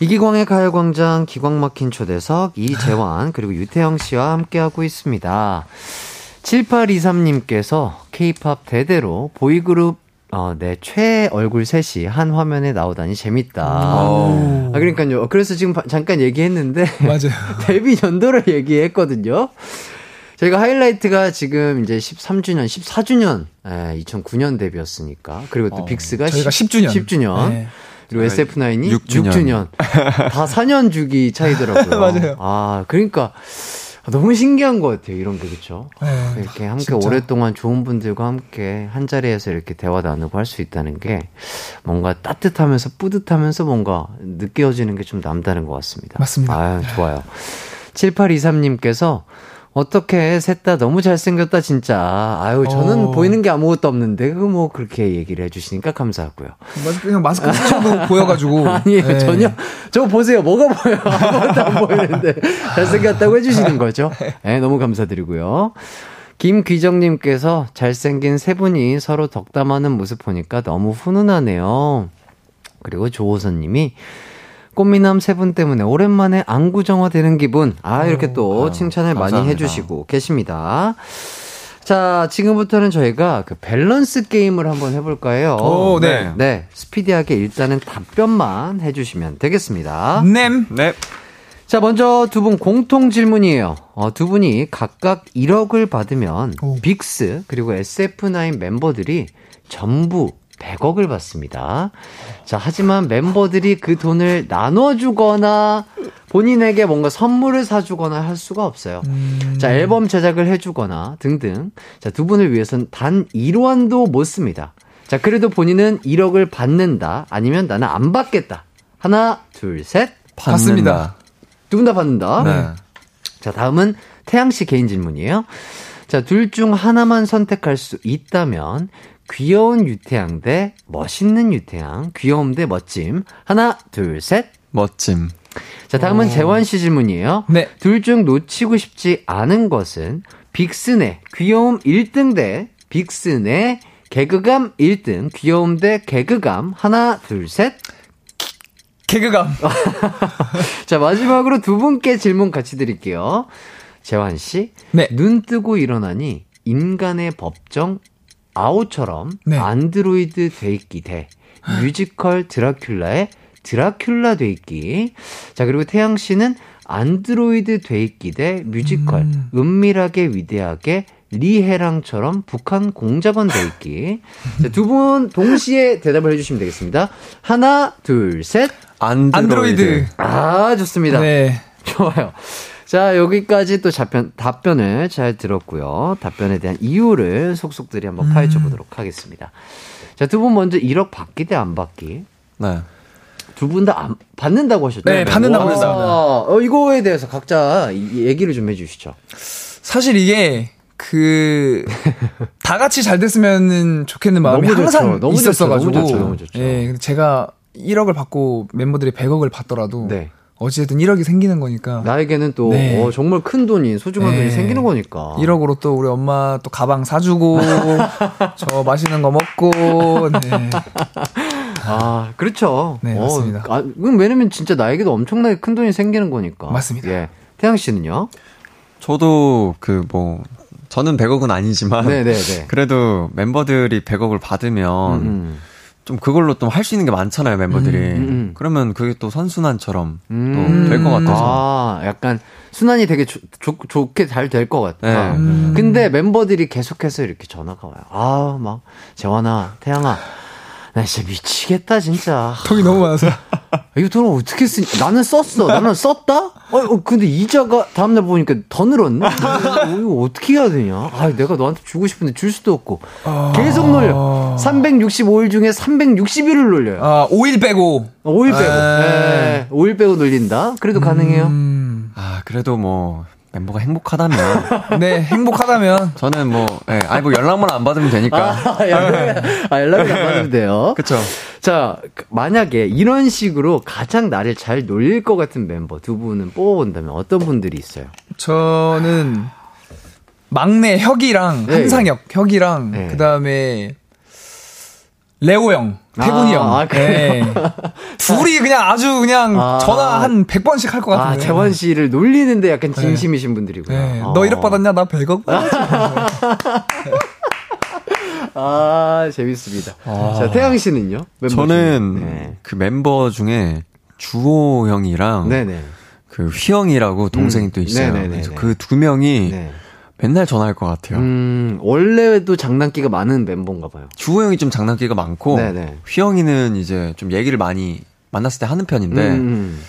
이기광의 가요광장 기광 막힌 초대석 이재환 그리고 유태영 씨와 함께하고 있습니다. 7823님께서 케이팝 대대로 보이그룹 어, 네, 최 얼굴 셋이 한 화면에 나오다니 재밌다. 아, 그러니까요. 그래서 지금 바- 잠깐 얘기했는데. 맞아요. 데뷔 연도를 얘기했거든요. 저희가 하이라이트가 지금 이제 13주년, 14주년, 예, 2009년 데뷔였으니까. 그리고 또 빅스가 저희가 10, 10 주년. 10주년. 네. 그리고 SF9이 6주년. 6주년. 다 4년 주기 차이더라고요. 맞아요. 아, 그러니까 너무 신기한 것 같아요. 이런 게 그렇죠. 네. 이렇게 함께 진짜. 오랫동안 좋은 분들과 함께 한 자리에서 이렇게 대화 나누고 할 수 있다는 게 뭔가 따뜻하면서 뿌듯하면서 뭔가 느껴지는 게 좀 남다른 것 같습니다. 맞습니다. 아유, 좋아요. 7823님께서 어떻게 셋 다 너무 잘생겼다 진짜. 아유 저는 어. 보이는 게 아무것도 없는데 그 뭐 그렇게 얘기를 해주시니까 감사하고요. 맞- 그냥 마스크 쓰셔도 보여가지고. 아니에요 네. 전혀. 저 보세요 뭐가 보여 아무것도 안 보이는데 잘생겼다고 해주시는 거죠. 네, 너무 감사드리고요. 김귀정님께서 잘생긴 세 분이 서로 덕담하는 모습 보니까 너무 훈훈하네요. 그리고 조호선님이 꽃미남 세 분 때문에 오랜만에 안구정화 되는 기분. 아, 이렇게 또 칭찬을 많이 감사합니다. 해주시고 계십니다. 자, 지금부터는 저희가 그 밸런스 게임을 한번 해볼까 해요. 오, 네. 네. 스피디하게 일단은 답변만 해주시면 되겠습니다. 냄. 네. 자, 먼저 두 분 공통 질문이에요. 어, 두 분이 각각 1억을 받으면 오. 빅스 그리고 SF9 멤버들이 전부 100억을 받습니다. 자, 하지만 멤버들이 그 돈을 나눠주거나 본인에게 뭔가 선물을 사주거나 할 수가 없어요. 자, 앨범 제작을 해주거나 등등. 자, 두 분을 위해선 단 1원도 못 씁니다. 자, 그래도 본인은 1억을 받는다. 아니면 나는 안 받겠다. 하나, 둘, 셋. 받습니다. 두 분 다 받는다. 네. 자, 다음은 태양 씨 개인 질문이에요. 자, 둘 중 하나만 선택할 수 있다면 귀여운 유태양 대 멋있는 유태양, 귀여움 대 멋짐. 하나, 둘, 셋. 멋짐. 자, 다음은 재환 씨 질문이에요. 네. 둘 중 놓치고 싶지 않은 것은 빅스네 귀여움 1등 대 빅스네 개그감 1등, 귀여움 대 개그감. 하나, 둘, 셋. 개그감. 자, 마지막으로 두 분께 질문 같이 드릴게요. 재환 씨. 네. 눈 뜨고 일어나니 인간의 법정 아오처럼 네. 안드로이드 돼 있기 대 뮤지컬 드라큘라의 드라큘라 돼 있기. 자, 그리고 태양 씨는 안드로이드 돼 있기 대 뮤지컬 음. 은밀하게 위대하게 리해랑처럼 북한 공작원 돼 있기. 두 분 동시에 대답을 해주시면 되겠습니다. 하나, 둘, 셋. 안드로이드. 안드로이드. 아, 좋습니다. 네. 좋아요. 자, 여기까지 또 답변, 답변을 잘 들었고요. 답변에 대한 이유를 속속들이 한번 파헤쳐 보도록 하겠습니다. 자, 두 분 먼저 1억 받기 대 안 받기. 네. 두 분 다 받는다고 하셨죠? 네, 받는다고 와, 했습니다. 어, 이거에 대해서 각자 이- 얘기를 좀 해주시죠. 사실 이게 그 다 같이 잘 됐으면 좋겠는 마음이 너무. 항상 너무. 있었어가지고 너무 좋죠. 너무 좋죠. 예, 제가 1억을 받고 멤버들이 100억을 받더라도 네. 어찌됐든 1억이 생기는 거니까 나에게는 또 네. 어, 정말 큰 돈이, 소중한 네. 돈이 생기는 거니까. 1억으로 또 우리 엄마 또 가방 사주고 저 맛있는 거 먹고 네. 아, 그렇죠. 네, 어, 맞습니다. 아, 왜냐면 진짜 나에게도 엄청나게 큰 돈이 생기는 거니까. 맞습니다. 예. 태양 씨는요? 저도 그 뭐 저는 100억은 아니지만 네네네. 그래도 멤버들이 100억을 받으면 음. 좀 그걸로 좀 할 수 있는 게 많잖아요 멤버들이. 음, 음. 그러면 그게 또 선순환처럼 음. 또될 것 같아서. 아, 약간 순환이 되게 좋, 좋, 좋게 잘 될 것 같다. 네. 음. 근데 멤버들이 계속해서 이렇게 전화가 와요. 아, 막 재환아, 태양아, 나 진짜 미치겠다 진짜. 돈이 너무 많아서 이거 돈을 어떻게 쓰니? 나는 썼어. 나는 썼다? 어, 어, 근데 이자가 다음날 보니까 더 늘었네? 어, 이거 어떻게 해야 되냐? 아, 내가 너한테 주고 싶은데 줄 수도 없고. 계속 놀려. 365일 중에 360일을 놀려요. 아, 5일 빼고. 5일 빼고. 에. 네. 5일 빼고 놀린다? 그래도 가능해요? 음, 아, 그래도 뭐, 멤버가 행복하다면. 네, 행복하다면. 저는 뭐, 예, 아니, 뭐 연락만 안 받으면 되니까. 아, 연락, 아, 연락을 안 받으면 돼요. 그쵸. 자, 그, 만약에 이런 식으로 가장 나를 잘 놀릴 것 같은 멤버 두 분은 뽑아본다면 어떤 분들이 있어요? 저는 막내 혁이랑 네. 한상혁, 혁이랑 네. 그 다음에 레오 형, 태군이 아, 형. 아, 그래요? 네. 둘이 그냥 아주 그냥 아. 전화 한 100번씩 할것 아, 같은데. 재원 씨를 놀리는데 약간 진심이신 분들이고요. 네. 어. 너 1억 받았냐? 나 100억 받았지. 아, 재밌습니다. 자, 태양 씨는요? 멤버 저는 중에. 네. 그 멤버 중에 주호 형이랑 네네. 그 휘영이라고 동생이 음, 또 있어요. 네네네네. 그래서 그 두 명이 네. 맨날 전화할 것 같아요. 음, 원래도 장난기가 많은 멤버인가 봐요. 주호 형이 좀 장난기가 많고 네네. 휘영이는 이제 좀 얘기를 많이 만났을 때 하는 편인데 음, 음.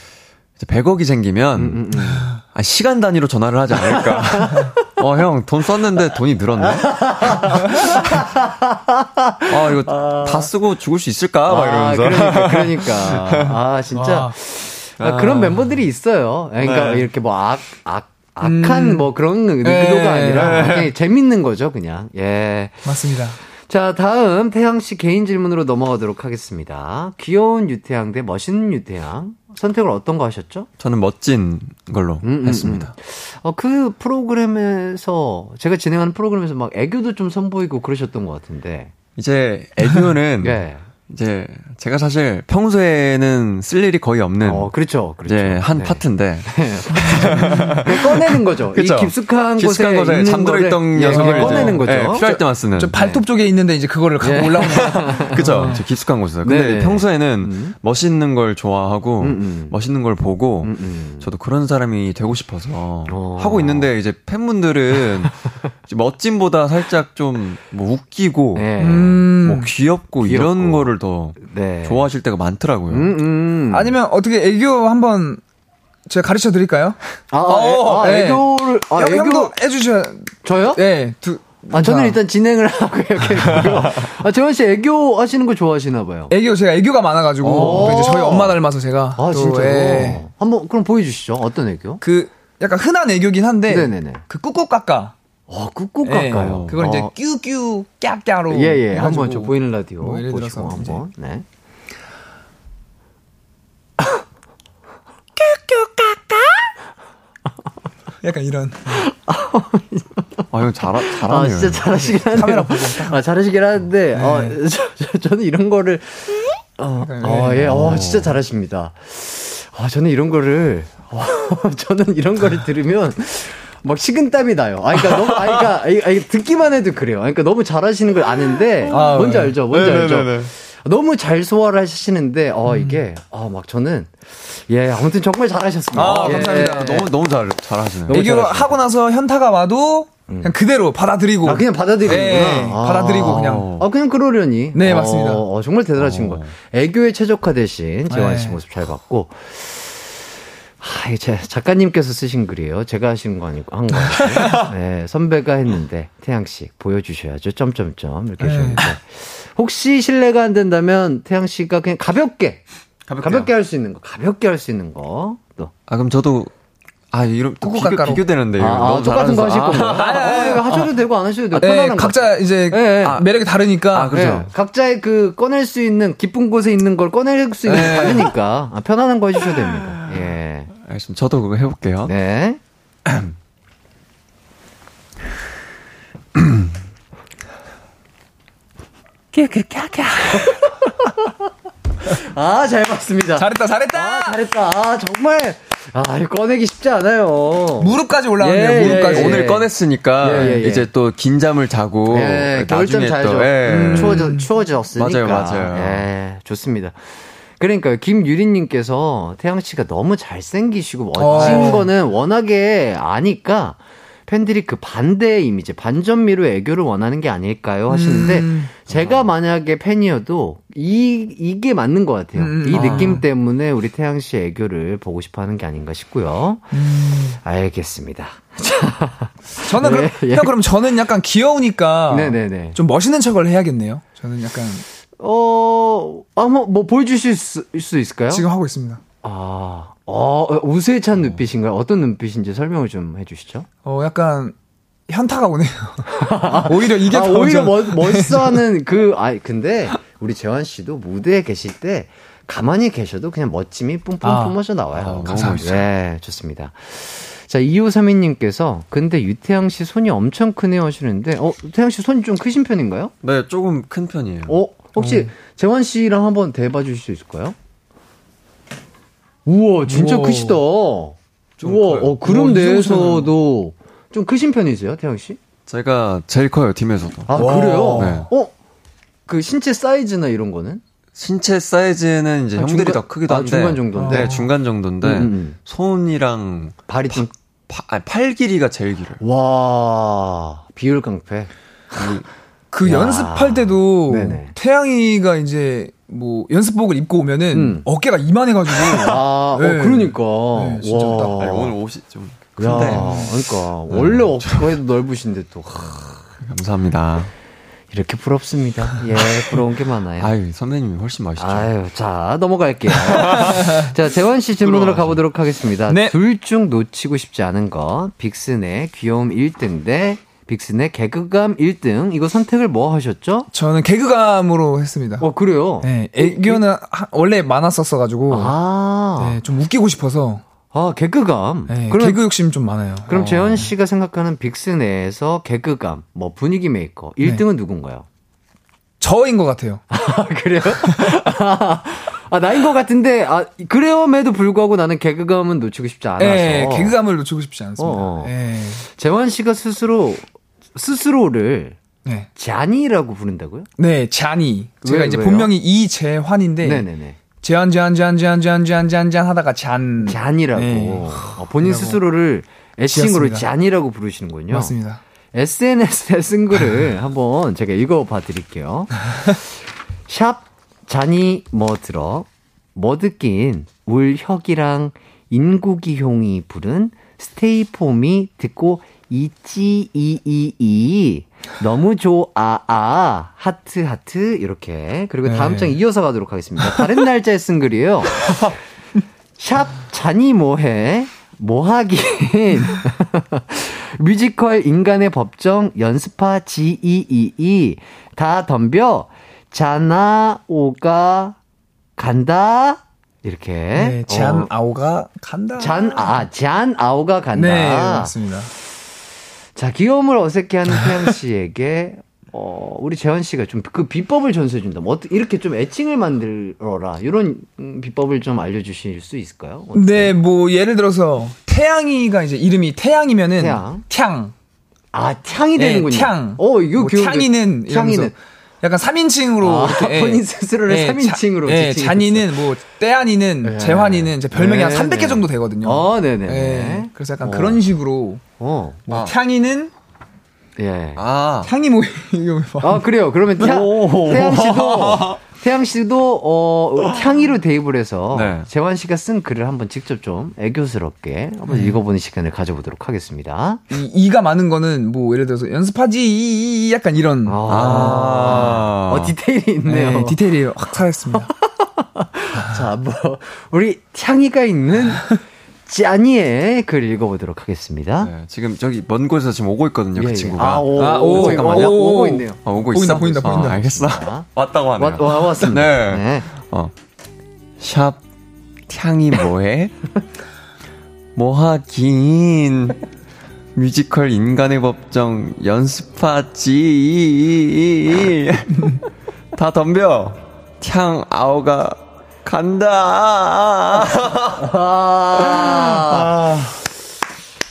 이제 100억이 생기면 음, 음, 음. 아, 시간 단위로 전화를 하지 않을까. 어, 형, 돈 썼는데 돈이 늘었네? 아, 이거 다 쓰고 죽을 수 있을까? 막 아, 이러면서. 그러니까, 그러니까. 아, 진짜. 와. 아, 그런 멤버들이 있어요. 그러니까 네. 이렇게 뭐 악, 악, 악한 음. 뭐 그런 의도가 네. 아니라 재밌는 거죠, 그냥. 예. 맞습니다. 자, 다음 태양 씨 개인 질문으로 넘어가도록 하겠습니다. 귀여운 유태양 대 멋있는 유태양. 선택을 어떤 거 하셨죠? 저는 멋진 걸로 음, 음, 했습니다. 어, 그 프로그램에서, 제가 진행하는 프로그램에서 막 애교도 좀 선보이고 그러셨던 것 같은데. 이제 애교는 예. 이제 제가 사실 평소에는 쓸 일이 거의 없는 어, 그렇죠. 그렇죠. 이제 한 네. 파트인데 그냥 꺼내는 거죠. 그쵸. 이 깊숙한, 깊숙한 곳에, 곳에 잠들어 있던 예, 녀석을 그냥 꺼내는 거죠. 예, 필요할 때만 쓰는. 저 발톱 쪽에 있는데 이제 그거를 갖고 예. 올라오는 거. 그죠? 저 깊숙한 곳에서. 근데 네네. 평소에는 음. 멋있는 걸 좋아하고 음, 음. 멋있는 걸 보고 음, 음. 저도 그런 사람이 되고 싶어서 어. 하고 있는데 이제 팬분들은 이제 멋짐보다 살짝 좀뭐 웃기고 네. 음. 뭐 귀엽고, 귀엽고. 이런 거를 더 네. 좋아하실 때가 많더라고요. 음, 음. 아니면 어떻게 애교 한번 제가 가르쳐 드릴까요? 아, 아, 어, 애, 아 네. 애교를, 아, 형, 애교. 형도 해주셔. 저요? 네, 두. 아, 저는 자, 일단 진행을 하고 이렇게. 했고요. 아, 재원 씨 애교 하시는 거 좋아하시나 봐요. 애교 제가 애교가 많아 가지고 오. 또 이제 저희 엄마 닮아서 제가 아, 또, 진짜요? 예. 한번, 그럼 보여 주시죠. 어떤 애교? 그 약간 흔한 애교긴 한데 네네네. 그 꾹꾹 깎아. 어, 꾹꾹 예, 깎아요. 그걸 이제 어. 뀨뀨 깍깍로. 예, 예. 한번 저 보이는 라디오 뭐 예를 들어서 한번. 네. 약간 이런. 아, 형 잘하, 아, 잘하네요. 진짜 잘하시긴 하네요. 카메라 보고. 아, 잘하시긴 하는데, 어, 저, 저, 저 는 이런 거를, 어, 어, 예. 예, 어, 진짜 잘하십니다. 아, 저는 이런 거를, 어, 저는 이런 거를 들으면, 막 식은땀이 나요. 아, 그니까 너무, 아, 그니까, 아, 이- 듣기만 해도 그래요. 그러니까 너무 잘하시는 걸 아는데, 아, 뭔지 네. 알죠? 뭔지 알죠? 네네네네. 너무 잘 소화를 하시는데, 어, 이게, 아, 막 저는, 예, 아무튼 정말 잘하셨습니다. 아, 예, 감사합니다. 예. 너무, 너무 잘, 잘하시네요. 너무 애교 잘하시네. 하고 나서 현타가 와도 그냥 그대로 받아들이고. 아, 그냥 받아들이는구나. 예, 아. 받아들이고 그냥. 아, 그냥 그러려니. 네, 맞습니다. 어, 어, 정말 대단하신 어. 거예요. 애교에 최적화되신 재환 씨 네. 모습 잘 봤고. 아, 이게 제 작가님께서 쓰신 글이에요. 제가 하신 거 아니고, 한 거. 네, 선배가 했는데, 태양 씨, 보여주셔야죠. 점점점. 이렇게 네. 하셨는데. 혹시 실례가 안 된다면, 태양 씨가 그냥 가볍게, 가볍게요. 가볍게 할 수 있는 거, 가볍게 할 수 있는 거, 또. 아, 그럼 저도, 아, 이런, 또 비교, 꾹꾹 비교되는데. 아, 아, 너무 똑같은 거 하실. 건가요? 아, 이거 하셔도 되고 안 하셔도 되고. 네, 편안한 거. 각자 이제 예, 예. 아, 매력이 다르니까. 아, 그렇죠. 네, 각자의 그 꺼낼 수 있는 깊은 곳에 있는 걸 꺼낼 수 있는 게 네. 다르니까 아, 편안한 거 해주셔도 됩니다. 예. 알겠습니다. 저도 그거 해볼게요. 네. 아, 잘 봤습니다. 잘했다, 잘했다. 아, 잘했다. 아, 정말. 아, 꺼내기 쉽지 않아요. 무릎까지 올라왔네요. 예, 무릎까지. 예, 예. 오늘 꺼냈으니까 예, 예, 예. 이제 또 긴 잠을 자고 예, 겨울잠 나중에. 또 예. 음, 추워져, 추워졌으니까. 맞아요, 맞아요. 예, 좋습니다. 그러니까 김유리님께서 태양 씨가 너무 잘생기시고 멋진 어. 거는 워낙에 아니까 팬들이 그 반대의 이미지, 반전미로 애교를 원하는 게 아닐까요? 하시는데, 음. 제가 만약에 팬이어도, 이, 이게 맞는 것 같아요. 음. 이 아. 느낌 때문에 우리 태양 씨 애교를 보고 싶어 하는 게 아닌가 싶고요. 음. 알겠습니다. 저는 그럼, 예, 예. 형 그럼 저는 약간 귀여우니까 네네네. 좀 멋있는 척을 해야겠네요. 저는 약간 어, 아, 뭐, 뭐 보여주실 수, 수 있을까요? 지금 하고 있습니다. 아, 어, 우세찬 눈빛인가요? 어떤 눈빛인지 설명을 좀 해주시죠. 어 약간 현타가 오네요. 오히려 이게 아, 더 오히려 좀- 멋, 멋있어하는 그, 아, 근데 우리 재환 씨도 무대에 계실 때 가만히 계셔도 그냥 멋짐이 뿜뿜 아. 뿜어져 나와요. 아, 감사합니다. 네, 좋습니다. 자, 2532님께서 근데 유태양 씨 손이 엄청 크네요 하시는데, 어, 태양 씨 손이 좀 크신 편인가요? 네, 조금 큰 편이에요. 어, 혹시 재환 씨랑 한번 대봐 주실 수 있을까요? 우와, 진짜 우와. 크시다. 좀 우와, 커요. 어, 그룹 우와, 이 내에서도 좀 크신 편이세요, 태양 씨? 제가 제일 커요, 팀에서도. 아, 와. 그래요? 네. 어? 그 신체 사이즈나 이런 거는? 신체 사이즈는 이제 한 형들이 중간- 더 크기도 아, 한데. 중간 정도인데? 네, 중간 정도인데. 음, 음. 손이랑 발이 좀, 파- 아니, 팔 길이가 제일 길어요. 와, 비율 깡패. 그 야. 연습할 때도 네네. 태양이가 이제 뭐 연습복을 입고 오면은 음. 어깨가 이만해가지고 아, 네. 어, 그러니까. 네, 진짜 와. 아니, 오늘 옷이 좀 야, 큰데. 그러니까. 원래 어깨도 넓으신데 또. 감사합니다. 이렇게 부럽습니다. 예, 부러운 게 많아요. 아유, 선배님이 훨씬 멋있죠. 아유, 자, 넘어갈게요. 자, 재원 씨 질문으로 가보도록 하겠습니다. 네. 둘 중 놓치고 싶지 않은 것. 빅슨의 귀여움 1등 대 빅스 내 개그감 1등. 이거 선택을 뭐 하셨죠? 저는 개그감으로 했습니다. 어, 그래요? 네, 애교는 하- 원래 많았었어가지고 아, 네, 좀 웃기고 싶어서 아, 개그감. 네, 그럼, 개그 욕심 좀 많아요. 그럼 어. 재환 씨가 생각하는 빅스에서 개그감, 뭐 분위기 메이커. 1등은 누군가요? 저인 것 같아요. 아, 그래요? 아, 나인 것 같은데, 아, 그래요에도 불구하고 나는 개그감은 놓치고 싶지 않아서. 네, 개그감을 놓치고 싶지 않습니다. 어, 어. 네. 재환 씨가 스스로, 스스로를 네. 잔이라고 부른다고요? 네, 잔이. 제가 왜, 이제 왜요? 본명이 이재환인데 네네네. 제한 제한 제한 제한 제한 제한 제한 제한 하다가 잔 잔이라고. 네. 어, 본인 스스로를 애칭으로. 잔이라고 부르시는군요. 맞습니다. SNS에 쓴 글을 한번 제가 읽어봐 드릴게요. 샵 잔이 뭐 들어 뭐 듣긴 울 혁이랑 인구기용이 부른 스테이폼이 듣고 이찌 이이이 너무 좋아 아 하트 하트 이렇게 그리고 다음 네. 장 이어서 가도록 하겠습니다. 다른 날짜에 쓴 글이에요. 샵 잔이 뭐해 뭐하긴 뮤지컬 인간의 법정 연습파 G222 다 덤벼 자나 오가 간다 이렇게 네, 잔 어, 아오가 간다. 잔, 아, 잔 아오가 간다. 네, 맞습니다. 자, 귀여움을 어색해하는 태양 씨에게, 어, 우리 재현 씨가 좀 그 비법을 전수해 준다. 뭐, 어떻게, 이렇게 좀 애칭을 만들어라. 이런 음, 비법을 좀 알려 주실 수 있을까요? 어떻게? 네, 뭐 예를 들어서 태양이가 이제 이름이 태양이면은 태양. 탕. 아, 탕이 네, 되는군요. 탕. 어, 이거 뭐 탕이는 탕이는. 약간 3인칭으로 아, 이렇게 예. 본인 스스로를 예, 3인칭으로 자- 예. 잔이는 뭐 떼안이는 네. 재환이는 이제 별명이 한 네, 300개 네. 정도 되거든요. 어, 네네. 예, 그래서 약간 어. 그런 식으로 어, 뭐 아. 탕이는 예. 아, 탕이 뭐 이거 뭐 아, 그래요. 그러면 태, 태양 씨도, 태양 씨도, 어, 향이로 대입을 해서, 네. 재환 씨가 쓴 글을 한번 직접 좀 애교스럽게 한번 네. 읽어보는 시간을 가져보도록 하겠습니다. 이, 이가 많은 거는 뭐 예를 들어서 연습하지 이, 이 약간 이런 아. 어, 디테일이 있네요. 네, 디테일이 확 살았습니다. 자, 뭐, 우리 향이가 있는 짠이의 글 읽어보도록 하겠습니다. 네, 지금 저기 먼 곳에서 지금 오고 있거든요, 예, 그 예. 친구가. 아, 오, 아, 오, 오, 잠깐만요. 오, 오고 오. 있네요. 어, 오고 보인다, 있어. 보인다, 어, 보인다. 알겠어. 자, 왔다고 하네요. 와, 와, 왔습니다. 네. 네. 어. 샵 향이 뭐해? 뭐하긴 뮤지컬 인간의 법정 연습하지 다 덤벼 향 아오가 간다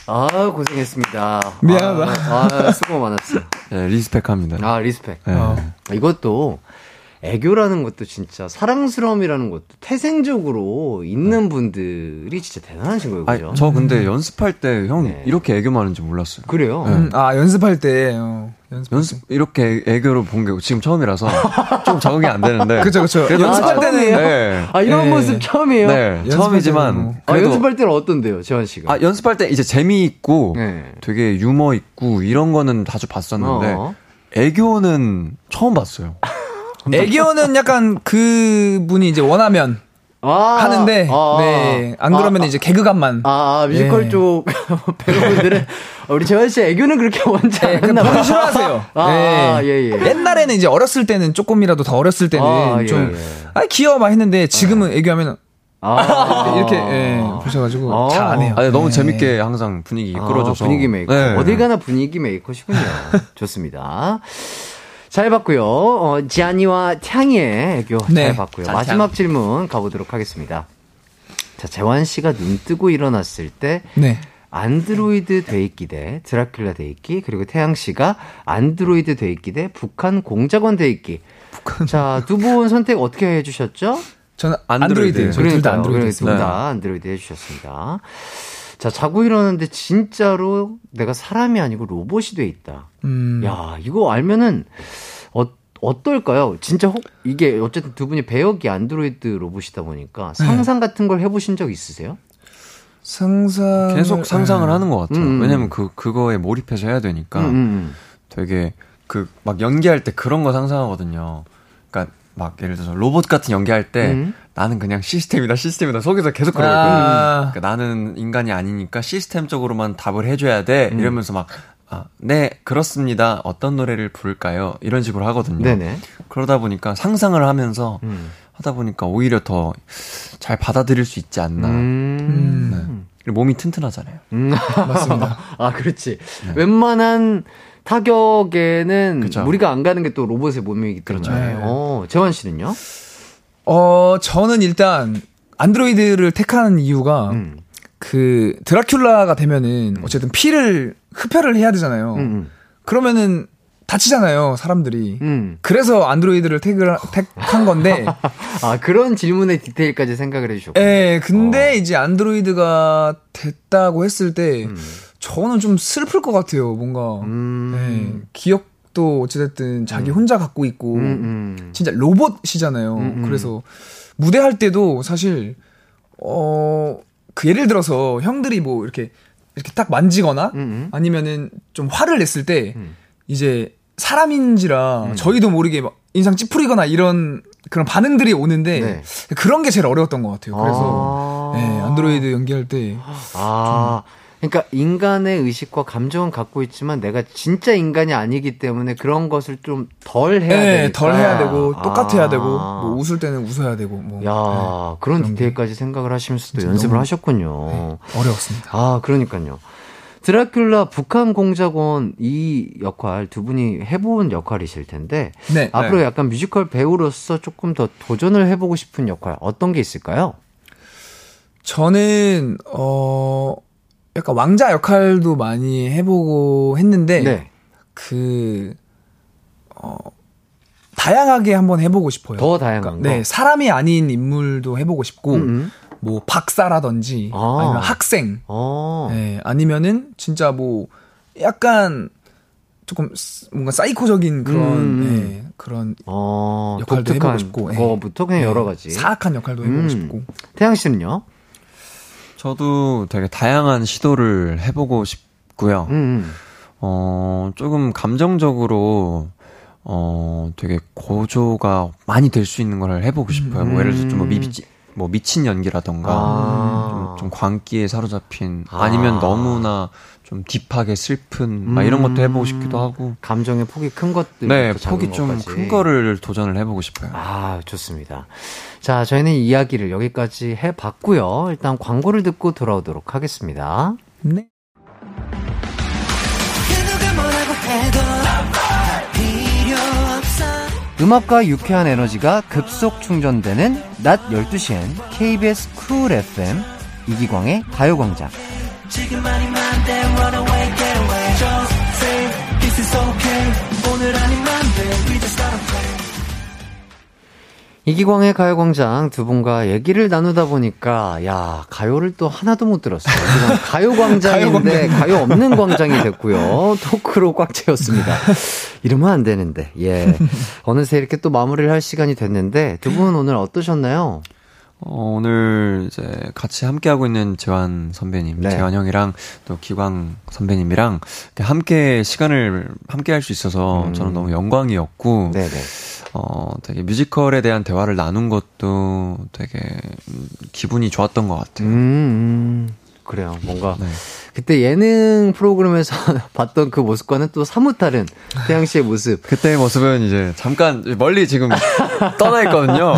아, 아, 고생했습니다. 미안하다. 아, 아, 수고 많았어요. 네, respect합니다 아, respect. 네. 어. 이것도 애교라는 것도 진짜 사랑스러움이라는 것도 태생적으로 있는 분들이 진짜 대단하신 거예요. 그죠? 아, 저 근데 연습할 때형 네. 이렇게 애교 많은지 몰랐어요. 그래요? 네. 음, 아 연습할 때 어, 연습 연습 이렇게 애교를 본게 지금 처음이라서 좀 적응이 안 되는데. 그쵸 그쵸 그래도 연습할 아, 때는 처음이에요? 네. 아, 이런 네. 모습 처음이에요? 네, 처음이지만 뭐. 아, 그래도 연습할 때는 어떤데요, 재환 씨가? 아, 연습할 때 이제 재미 있고 네. 되게 유머 있고 이런 거는 자주 봤었는데 어. 애교는 처음 봤어요. 애교는 약간 그 분이 이제 원하면 아, 하는데 아, 네. 안 그러면 아, 이제 개그감만 아, 아, 뮤지컬 예. 쪽 배우분들은 우리 재환 씨 애교는 그렇게 원치 네, 그 않나 봐요. 싫어하세요. 아, 네. 아, 예, 예. 옛날에는 이제 어렸을 때는 조금이라도 더 어렸을 때는 아, 예, 좀 예. 아, 귀여워 막 했는데 지금은 애교하면 아, 이렇게 예, 보셔가지고 아. 잘안 해요. 아니, 너무 네. 재밌게 항상 분위기 이끌어줘서. 아, 분위기 메이커. 네. 어딜 가나 분위기 메이커시군요. 좋습니다. 잘 봤고요. 어, 지안이와 탕이의 애교 네. 잘 봤고요. 마지막 질문 가보도록 하겠습니다. 자, 재환 씨가 눈 뜨고 일어났을 때 네. 안드로이드 돼있기 대 드라큘라 돼있기 그리고 태양 씨가 안드로이드 돼있기 대 북한 공작원 돼있기. 자, 두 분 선택 어떻게 해 주셨죠? 저는 안드로이드. 안드로이드. 저희 둘다 안드로이드. 했습니다. 둘다 안드로이드 해 주셨습니다. 자, 자고 일어났는데 진짜로 내가 사람이 아니고 로봇이 돼 있다. 음. 야, 이거 알면은 어, 어떨까요? 진짜 혹 이게 어쨌든 두 분이 배역이 안드로이드 로봇이다 보니까 네. 상상 같은 걸 해보신 적 있으세요? 상상 계속 상상을 하는 것 같아요. 음. 왜냐면 그, 그거에 몰입해서 해야 되니까 음, 음. 되게 그 막 연기할 때 그런 거 상상하거든요. 막 예를 들어서 로봇 같은 연기할 때 음. 나는 그냥 시스템이다 시스템이다 속에서 계속 그러고 있거든요. 아. 그러니까 나는 인간이 아니니까 시스템적으로만 답을 해줘야 돼 음. 이러면서 막 아, 네 그렇습니다. 어떤 노래를 부를까요? 이런 식으로 하거든요. 네네. 그러다 보니까 상상을 하면서 음. 하다 보니까 오히려 더 잘 받아들일 수 있지 않나. 음. 그리고 몸이 튼튼하잖아요. 음. 맞습니다. 아, 그렇지. 웬만한 타격에는 그쵸. 무리가 안 가는 게 또 로봇의 몸이기 때문에. 그렇죠. 네. 어, 재환 씨는요? 어, 저는 일단 안드로이드를 택하는 이유가 음. 그 드라큘라가 되면은 어쨌든 피를 흡혈을 해야 되잖아요. 음. 그러면은 다치잖아요, 사람들이. 음. 그래서 안드로이드를 택을, 택한 건데, 아, 그런 질문의 디테일까지 생각을 해주셨고. 예, 근데 어. 이제 안드로이드가 됐다고 했을 때, 음. 저는 좀 슬플 것 같아요, 뭔가. 음. 예, 기억도 어찌됐든 자기 혼자 갖고 있고, 음, 음. 진짜 로봇이잖아요. 음, 음. 그래서 무대할 때도 사실, 어, 그 예를 들어서 형들이 뭐 이렇게, 이렇게 딱 만지거나, 음, 음. 아니면은 좀 화를 냈을 때, 음. 이제 사람인지라 저희도 모르게 막 인상 찌푸리거나 이런 그런 반응들이 오는데 네. 그런 게 제일 어려웠던 것 같아요. 그래서 아. 네, 안드로이드 연기할 때 아, 그러니까 인간의 의식과 감정은 갖고 있지만 내가 진짜 인간이 아니기 때문에 그런 것을 좀 덜 해야 네, 되니까. 덜 해야 되고 똑같아야 아. 되고 뭐 웃을 때는 웃어야 되고 뭐 야, 그런 그런 게 디테일까지 생각을 하시면서 또 진짜 연습을 하셨군요. 네, 어려웠습니다. 아, 그러니까요. 드라큘라 북한 공작원 이 역할 두 분이 해본 역할이실 텐데 네. 앞으로 약간 뮤지컬 배우로서 조금 더 도전을 해보고 싶은 역할 어떤 게 있을까요? 저는 어 약간 왕자 역할도 많이 해보고 했는데 네. 그 어, 다양하게 한번 해보고 싶어요. 더 다양한 그러니까, 거. 네, 사람이 아닌 인물도 해보고 싶고, 음, 음. 뭐 박사라든지 아. 아. 니면 학생, 어. 네, 아니면은 진짜 뭐 약간 조금 스- 뭔가 사이코적인 그런 음. 네, 그런 어, 역할도 해보고 싶고, 예. 거부터 그냥 네, 여러 가지. 사악한 역할도 해보고 음. 싶고. 태양 씨는요? 저도 되게 다양한 시도를 해보고 싶고요. 음, 음. 어, 조금 감정적으로, 어, 되게 고조가 많이 될 수 있는 걸 해보고 싶어요. 뭐 예를 들어서 좀 뭐 미치, 뭐 미친 연기라던가, 아. 좀, 좀 광기에 사로잡힌, 아. 아니면 너무나 좀 딥하게 슬픈, 막 이런 것도 해보고 싶기도 하고. 감정의 폭이 큰 것들. 네, 폭이 좀 큰 거를 도전을 해보고 싶어요. 아, 좋습니다. 자, 저희는 이야기를 여기까지 해봤고요. 일단 광고를 듣고 돌아오도록 하겠습니다. 네. 음악과 유쾌한 에너지가 급속 충전되는 낮 12시엔 KBS 쿨 FM 이기광의 가요광장. 이기광의 가요광장 두 분과 얘기를 나누다 보니까, 야, 가요를 또 하나도 못 들었어요. 지금 가요광장인데, 가요 없는 광장이 됐고요. 토크로 꽉 채웠습니다. 이러면 안 되는데, 예. 어느새 이렇게 또 마무리를 할 시간이 됐는데, 두 분 오늘 어떠셨나요? 어, 오늘 이제 같이 함께하고 있는 재환 선배님, 네. 재환 형이랑 또 기광 선배님이랑 함께 시간을 함께 할 수 있어서 음. 저는 너무 영광이었고, 네네. 어, 되게 뮤지컬에 대한 대화를 나눈 것도 되게 음, 기분이 좋았던 것 같아요. 음, 음, 그래요. 뭔가. 네. 그때 예능 프로그램에서 봤던 그 모습과는 또 사뭇 다른 태양 씨의 모습. 그때의 모습은 이제 잠깐 멀리 지금 떠나 있거든요.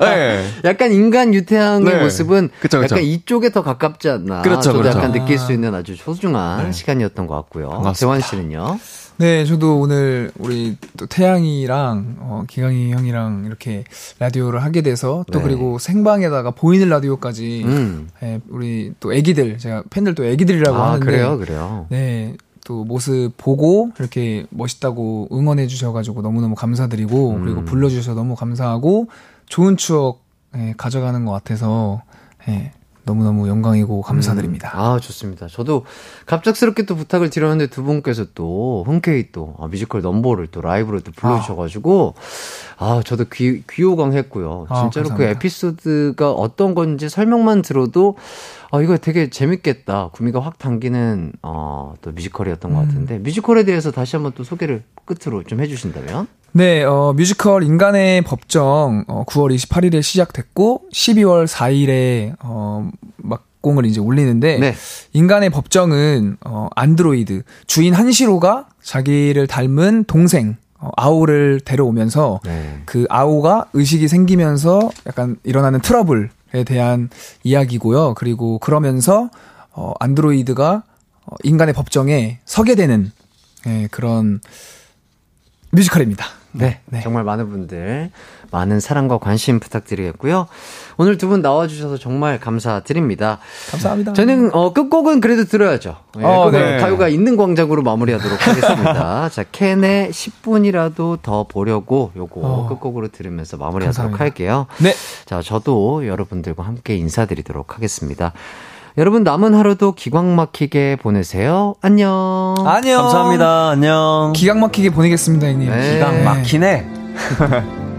네. 약간 인간 유태양의 네. 모습은 그쵸, 그쵸. 약간 이쪽에 더 가깝지 않나. 그렇죠, 저도 그렇죠. 약간 느낄 수 있는 아주 소중한 네. 시간이었던 것 같고요. 반갑습니다. 재환 씨는요? 네, 저도 오늘 우리 또 태양이랑 어, 기강이 형이랑 이렇게 라디오를 하게 돼서 또 네. 그리고 생방에다가 보이는 라디오까지 음. 예, 우리 또 애기들 제가 팬들 또 애기들이라고 아, 하는데 그래요, 그래요. 네. 또 모습 보고 이렇게 멋있다고 응원해 주셔가지고 너무너무 감사드리고 음. 그리고 불러주셔서 너무 감사하고 좋은 추억 예, 가져가는 것 같아서 예, 너무너무 영광이고 감사드립니다. 아, 좋습니다. 저도 갑작스럽게 또 부탁을 드렸는데 두 분께서 또 흔쾌히 또 아, 뮤지컬 넘버를 또 라이브로 또 불러주셔가지고 아, 저도 귀, 귀호강 했고요. 아, 진짜로 그 감사합니다. 에피소드가 어떤 건지 설명만 들어도 아, 이거 되게 재밌겠다. 구미가 확 당기는 어, 또 뮤지컬이었던 것 같은데 뮤지컬에 대해서 다시 한번 또 소개를 끝으로 좀 해주신다면? 네, 어, 뮤지컬 인간의 법정 어, 9월 28일에 시작됐고 12월 4일에 어, 막공을 이제 올리는데 네. 인간의 법정은 어, 안드로이드 주인 한시로가 자기를 닮은 동생 어, 아오를 데려오면서 네. 그 아오가 의식이 생기면서 약간 일어나는 트러블에 대한 이야기고요. 그리고 그러면서 어, 안드로이드가 어, 인간의 법정에 서게 되는 예, 그런 뮤지컬입니다. 네, 정말 많은 분들 많은 사랑과 관심 부탁드리겠고요. 오늘 두 분 나와주셔서 정말 감사드립니다. 감사합니다. 저는 어, 끝곡은 그래도 들어야죠. 예, 어, 네. 가요가 있는 광장으로 마무리하도록 하겠습니다. 자, 캔의 10분이라도 더 보려고 요거 어. 끝곡으로 들으면서 마무리하도록 감사합니다. 할게요. 네. 자, 저도 여러분들과 함께 인사드리도록 하겠습니다. 여러분 남은 하루도 기광 막히게 보내세요. 안녕. 안녕. 감사합니다. 안녕. 기강 막히게 보내겠습니다, 형님. 네. 기강 막히네.